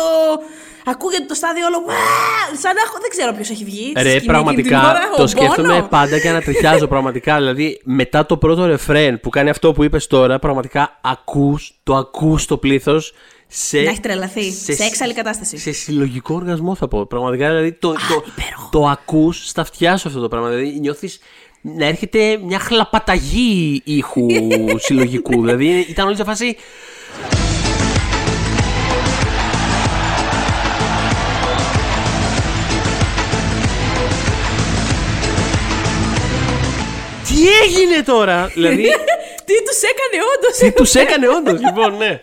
Ακούγεται το στάδιο όλο. «Ουα!» Σαν να έχω. Δεν ξέρω ποιος έχει βγει. στη σκηνή Ρε, εκείνη την πραγματικά ώρα, το ο σκέφτομαι Bono. πάντα και ανατριχιάζω πραγματικά. Δηλαδή, μετά το πρώτο ρεφρέν που κάνει αυτό που είπες τώρα, πραγματικά ακούς, το ακούς το πλήθος. Σε, Να έχει τρελαθεί. Σε έξαλλη κατάσταση. Σε συλλογικό οργασμό θα πω. Πραγματικά δηλαδή το, το, το ακούς στα αυτιά σου αυτό το πράγμα. Δηλαδή νιώθεις να έρχεται μια χλαπαταγή ήχου συλλογικού. δηλαδή ήταν όλη σε φάση. Τι έγινε τώρα! δηλαδή, Τι τους έκανε όντως; τι τους έκανε όντως, λοιπόν, ναι.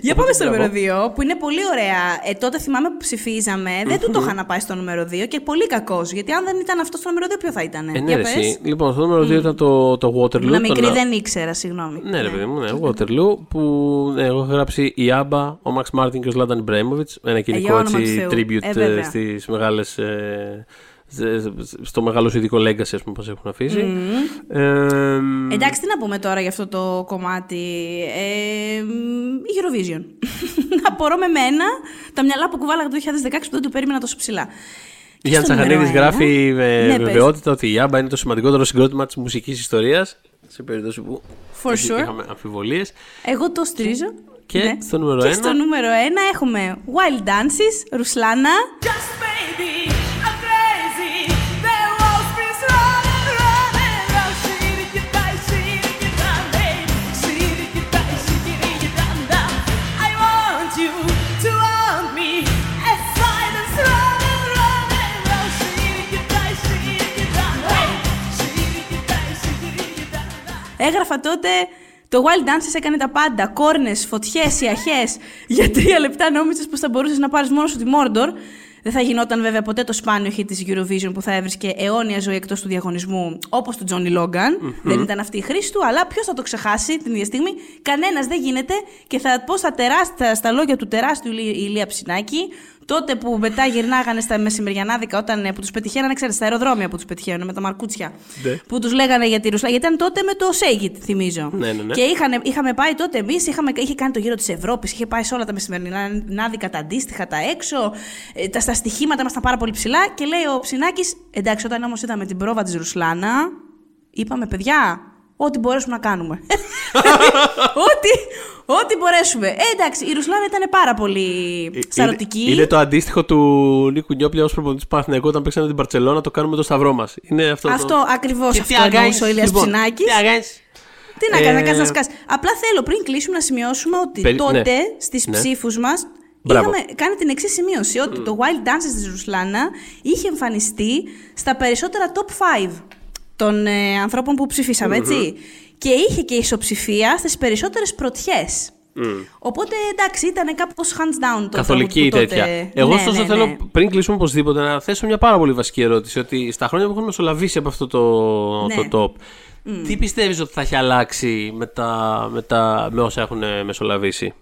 Για πάμε στο τι να νούμερο 2, που είναι πολύ ωραία. Ε, τότε θυμάμαι που ψηφίζαμε, δεν του το είχα να πάει στο νούμερο 2 και πολύ κακός. Γιατί αν δεν ήταν αυτός στο νούμερο 2, ποιο θα ήταν. Ε, ναι, Για ρε, πες. εσύ. Λοιπόν, στο νούμερο 2 ήταν το, το Waterloo. Να μικρή το- δεν ήξερα, συγγνώμη. Ναι, ρε παιδί μου, ναι, Waterloo, που ναι, εγώ έχω γράψει η Άμπα, ο Μαξ Μάρτιν και ο Σλάταν Μπρέμοβιτ. Ένα κοινικό για όνομα έτσι του Θεού. tribute Ε, βέβαια. στις μεγάλες. Στο μεγάλο ειδικό legacy, ας πούμε, πώς έχουν αφήσει. Ε, Εντάξει, τι να πούμε τώρα για αυτό το κομμάτι. Ε, μ, η Eurovision. Απορώ με μένα τα μυαλά που κουβάλαγα το 2016 που δεν το περίμενα τόσο ψηλά. Και Γιάννη στο νούμερο Τσαχανίδης ένα- γράφει με Ναι, πες. βεβαιότητα ότι η Άμπα είναι το σημαντικότερο συγκρότημα της μουσικής ιστορίας σε περίπτωση που For sure. είχαμε αμφιβολίες. Εγώ το στηρίζω. Και Ναι. στο νούμερο Και ένα. στο νούμερο 1 έχουμε Wild Dances, Ρουσλάνα. Έγραφα τότε το Wild Dances έκανε τα πάντα. Κόρνες, φωτιές, ιαχές. Για τρία λεπτά νόμιζες πως θα μπορούσες να πάρεις μόνος σου τη Mordor. Δεν θα γινόταν βέβαια ποτέ το σπάνιο hit της Eurovision που θα έβρισκε αιώνια ζωή εκτός του διαγωνισμού, όπως του Johnny Logan. Δεν ήταν αυτή η χρήση του, αλλά ποιος θα το ξεχάσει την ίδια στιγμή; Κανένας δεν γίνεται και θα πω στα, τεράστια, στα λόγια του τεράστιου Ηλία- Ηλία Ψινάκη, τότε που μετά γυρνάγανε στα μεσημεριανάδικα, όταν ε, που τους πετυχαίνανε, ξέρετε, στα αεροδρόμια που τους πετυχαίνουν με τα μαρκούτσια. Ναι. Που τους λέγανε για τη Ρουσλά. Γιατί ήταν τότε με το Σέγγιτ, θυμίζω. Ναι, ναι, ναι. Και είχαν, είχαμε πάει τότε εμείς, είχε κάνει το γύρο της Ευρώπης, είχε πάει σε όλα τα μεσημερινάδικα, τα αντίστοιχα, τα έξω. ε, τα, στα στοιχήματα ήμασταν πάρα πολύ ψηλά. Και λέει ο Ψινάκης, εντάξει, όταν όμως είδαμε την πρόβα της Ρουσλάνα, είπαμε, παιδιά, ό,τι μπορέσουμε να κάνουμε. ό,τι, ό,τι μπορέσουμε. Ε, εντάξει, η Ρουσλάνα ήταν πάρα πολύ σαρωτική. Είναι, είναι το αντίστοιχο του Νίκου Νιόπλια ως προπονητής του Παναθηναϊκού όταν παίξαμε την Παρσελόνα, το κάνουμε το σταυρό μας. Είναι αυτό. Αυτό το... ακριβώς Και αυτό τι αγάνεις, εννοούσε ο Ηλίας λοιπόν, Ψινάκης. τι αγάνεις. Τι να κάνεις, να Ε, κάνεις να σκάσει. Απλά θέλω πριν κλείσουμε να σημειώσουμε ότι Περι- τότε ναι. στις Ναι. ψήφους μας Μπράβο. Είχαμε κάνει την εξής σημείωση: Ότι το Wild Dances της Ρουσλάνα είχε εμφανιστεί στα περισσότερα top 5 των ε, ανθρώπων που ψηφισαμε έτσι. Και είχε και ισοψηφία στις περισσότερες πρωτιές. Οπότε εντάξει, ήταν κάπως hands down το Καθολική τραγούδι που τέτοια. τότε- Εγώ Ναι, ωστόσο ναι, θέλω ναι. πριν κλείσουμε οπωσδήποτε να θέσω μια πάρα πολύ βασική ερώτηση. Ότι στα χρόνια που έχουν μεσολαβήσει από αυτό το, Ναι. το top, τι πιστεύεις ότι θα έχει αλλάξει με, τα, με, τα, με όσα έχουν μεσολαβήσει;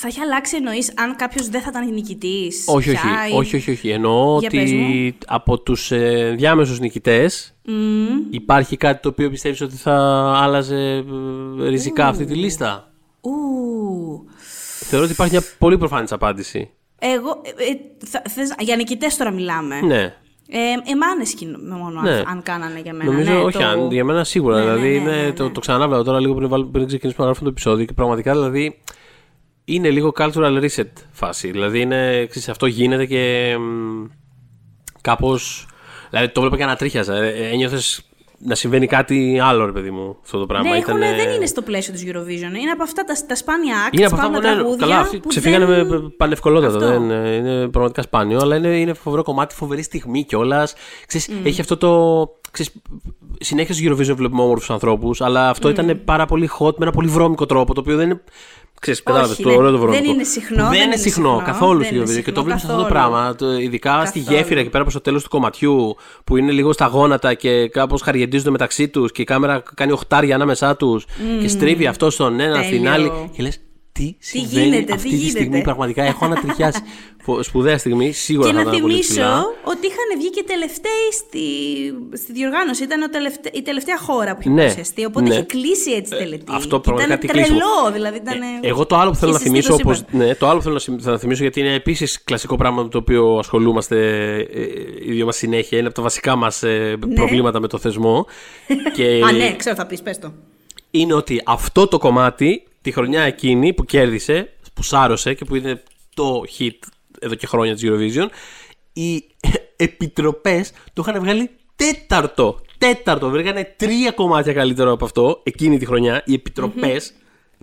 Θα έχει αλλάξει εννοείς αν κάποιος δεν θα ήταν νικητής. Όχι, όχι, όχι, όχι, όχι. Εννοώ Για πες ότι μου. από τους ε, διάμεσους νικητές υπάρχει κάτι το οποίο πιστεύεις ότι θα άλλαζε ε, ριζικά αυτή τη λίστα; Ου. Θεωρώ ότι υπάρχει μια πολύ προφανής απάντηση. Εγώ. Ε, ε, θα, θες, για νικητές τώρα μιλάμε. Ναι. Ε, εμάνε σκηνο, μόνο Ναι. αν, αν κάνανε για μένα. Νομίζω, ναι, όχι, το... αν, για μένα σίγουρα. Ναι, ναι, δηλαδή, ναι, είναι, ναι, Το, ναι. το ξανάβλεπα τώρα λίγο πριν, βάλω- πριν ξεκινήσουμε να γράφουμε το επεισόδιο και πραγματικά δηλαδή είναι λίγο cultural reset φάση. Δηλαδή είναι, ξέρεις, αυτό γίνεται και μ, κάπως... Δηλαδή το βλέπω και ανατρίχιαζα. Ε, ένιωθες να συμβαίνει κάτι άλλο, ρε παιδί μου, αυτό το πράγμα. Ναι, έχουν, Ήτανε- δεν είναι στο πλαίσιο της Eurovision. Είναι από αυτά τα, τα σπάνια acts, Είναι από αυτά σπάνια που ναι, τραγούδια καλά, αυτοί που ξεφύγανε δεν... με πανευκολότατα. Αυτό. Δεν, ε, είναι πραγματικά σπάνιο, αλλά είναι, είναι φοβερό κομμάτι, φοβερή στιγμή κιόλας. Έχει αυτό το. Ξέρεις, συνέχεια στο Eurovision βλέπουμε όμορφους ανθρώπους, αλλά αυτό ήταν πάρα πολύ hot με ένα πολύ βρώμικο τρόπο, το οποίο δεν είναι. Ξέρεις, κατάλαβες, το ναι. ωραίο το βρώμικο. Δεν είναι συχνό, Δεν, είναι συχνό, καθόλου δεν στο είναι Eurovision. Και συχνό το βλέπεις αυτό το καθόλου. πράγμα. Το, ειδικά στη Καθόλου. γέφυρα εκεί πέρα προς το τέλος του κομματιού, που είναι λίγο στα γόνατα και κάπως χαριεντίζονται μεταξύ τους και η κάμερα κάνει οχτάρια ανάμεσά τους και στρίβει αυτός στον ένα, στην Τέλειο. άλλη. Και λες, τι συμβαίνει γίνεται, τι αυτή τη στιγμή. γίνεται. Πραγματικά έχω ανατριχιάσει. Φο- Σπουδαία στιγμή, σίγουρα Και θα να ήταν πολύ ψηλά. θυμίσω ότι είχαν βγει και τελευταίοι στη, στη διοργάνωση. Ήταν ο τελευτε... η τελευταία χώρα που είχε Ναι, παρουσιαστεί. Οπότε ναι. είχε κλείσει έτσι η τελετή. αυτό Και πραγματικά ήταν τι κλείσιμο. τρελό, δηλαδή. Ήταν... Εγώ το άλλο που θέλω να είχε συστεί θυμίσω, το όπως, σύμπαν. ναι, το άλλο που θέλω να συμ- να θυμίσω γιατί είναι επίσης κλασικό πράγμα με το οποίο ασχολούμαστε ε, οι δύο μας συνέχεια. Είναι από τα βασικά μας προβλήματα με το θεσμό. και Ναι. Α, ναι, ξέρω, θα πεις, πες το. είναι ότι αυτό το κομμάτι τη χρονιά εκείνη που κέρδισε, που σάρωσε και που είναι το hit εδώ και χρόνια της Eurovision, οι επιτροπές το είχαν βγάλει τέταρτο. Τέταρτο. Βρήκανε τρία κομμάτια καλύτερο από αυτό εκείνη τη χρονιά. Οι επιτροπες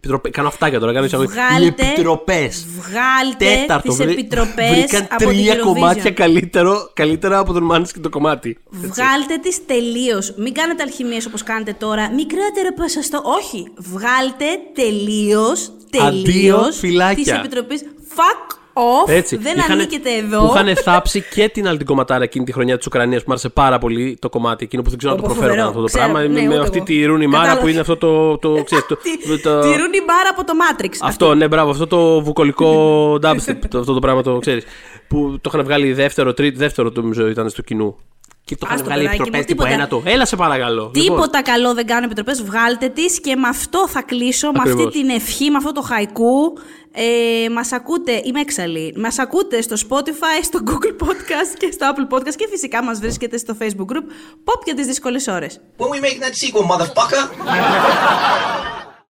επιτροπές- κάνω αυτά και τώρα, κάνω εισαγωγή. Οι Βγάλτε- επιτροπές. Βγάλτε Τέταρτο. τις βρή- επιτροπές Βρήκαν από την τρία Eurovision. κομμάτια καλύτερο, καλύτερα από τον Μάνης και το κομμάτι. Έτσι. Βγάλτε τις τελείως. Μην κάνετε αλχημίες όπως κάνετε τώρα. Μικρότερο ποσοστό. Όχι. Βγάλτε τελείως, Αντίο, τελείως φυλάκια. της Επιτροπής. Fuck off. Έτσι. Δεν Είχανε- ανήκετε εδώ. Που είχαν θάψει και την άλλη την κομματάρα εκείνη τη χρονιά της Ουκρανίας που μου άρεσε πάρα πολύ το κομμάτι εκείνο που δεν ξέρω να το Πω, προφέρω φοβερό. αυτό το Ξέρω, πράγμα. ναι, με, με ούτε αυτή εγώ. τη Ρούνι Μάρα Κατάλαβα. που είναι αυτό το. το, ξέρεις, το, το- Τη Ρούνι Μπάρα από το Matrix. αυτό, ναι, μπράβο, αυτό το βουκολικό dubstep, το, αυτό το πράγμα το ξέρεις. Που το είχαν βγάλει δεύτερο, τρίτο, δεύτερο το νομίζω ήταν στο κοινού. Και το είχαν Άστο, βγάλει παιδάκι μου, επιτροπές τύπου τίποτα. ένα το. Έλα σε παρακαλώ. Λοιπόν, Τίποτα καλό δεν κάνουν επιτροπές. Βγάλτε τις και με αυτό θα κλείσω. Με αυτή Ακριβώς. την ευχή, με αυτό το χαϊκού. Ε, μας ακούτε, είμαι έξαλλη. Μας ακούτε στο Spotify, στο Google Podcast και στο Apple Podcast και φυσικά μας βρίσκεται στο Facebook group Pop για τις δύσκολες ώρες. When we make that sequel, motherfucker!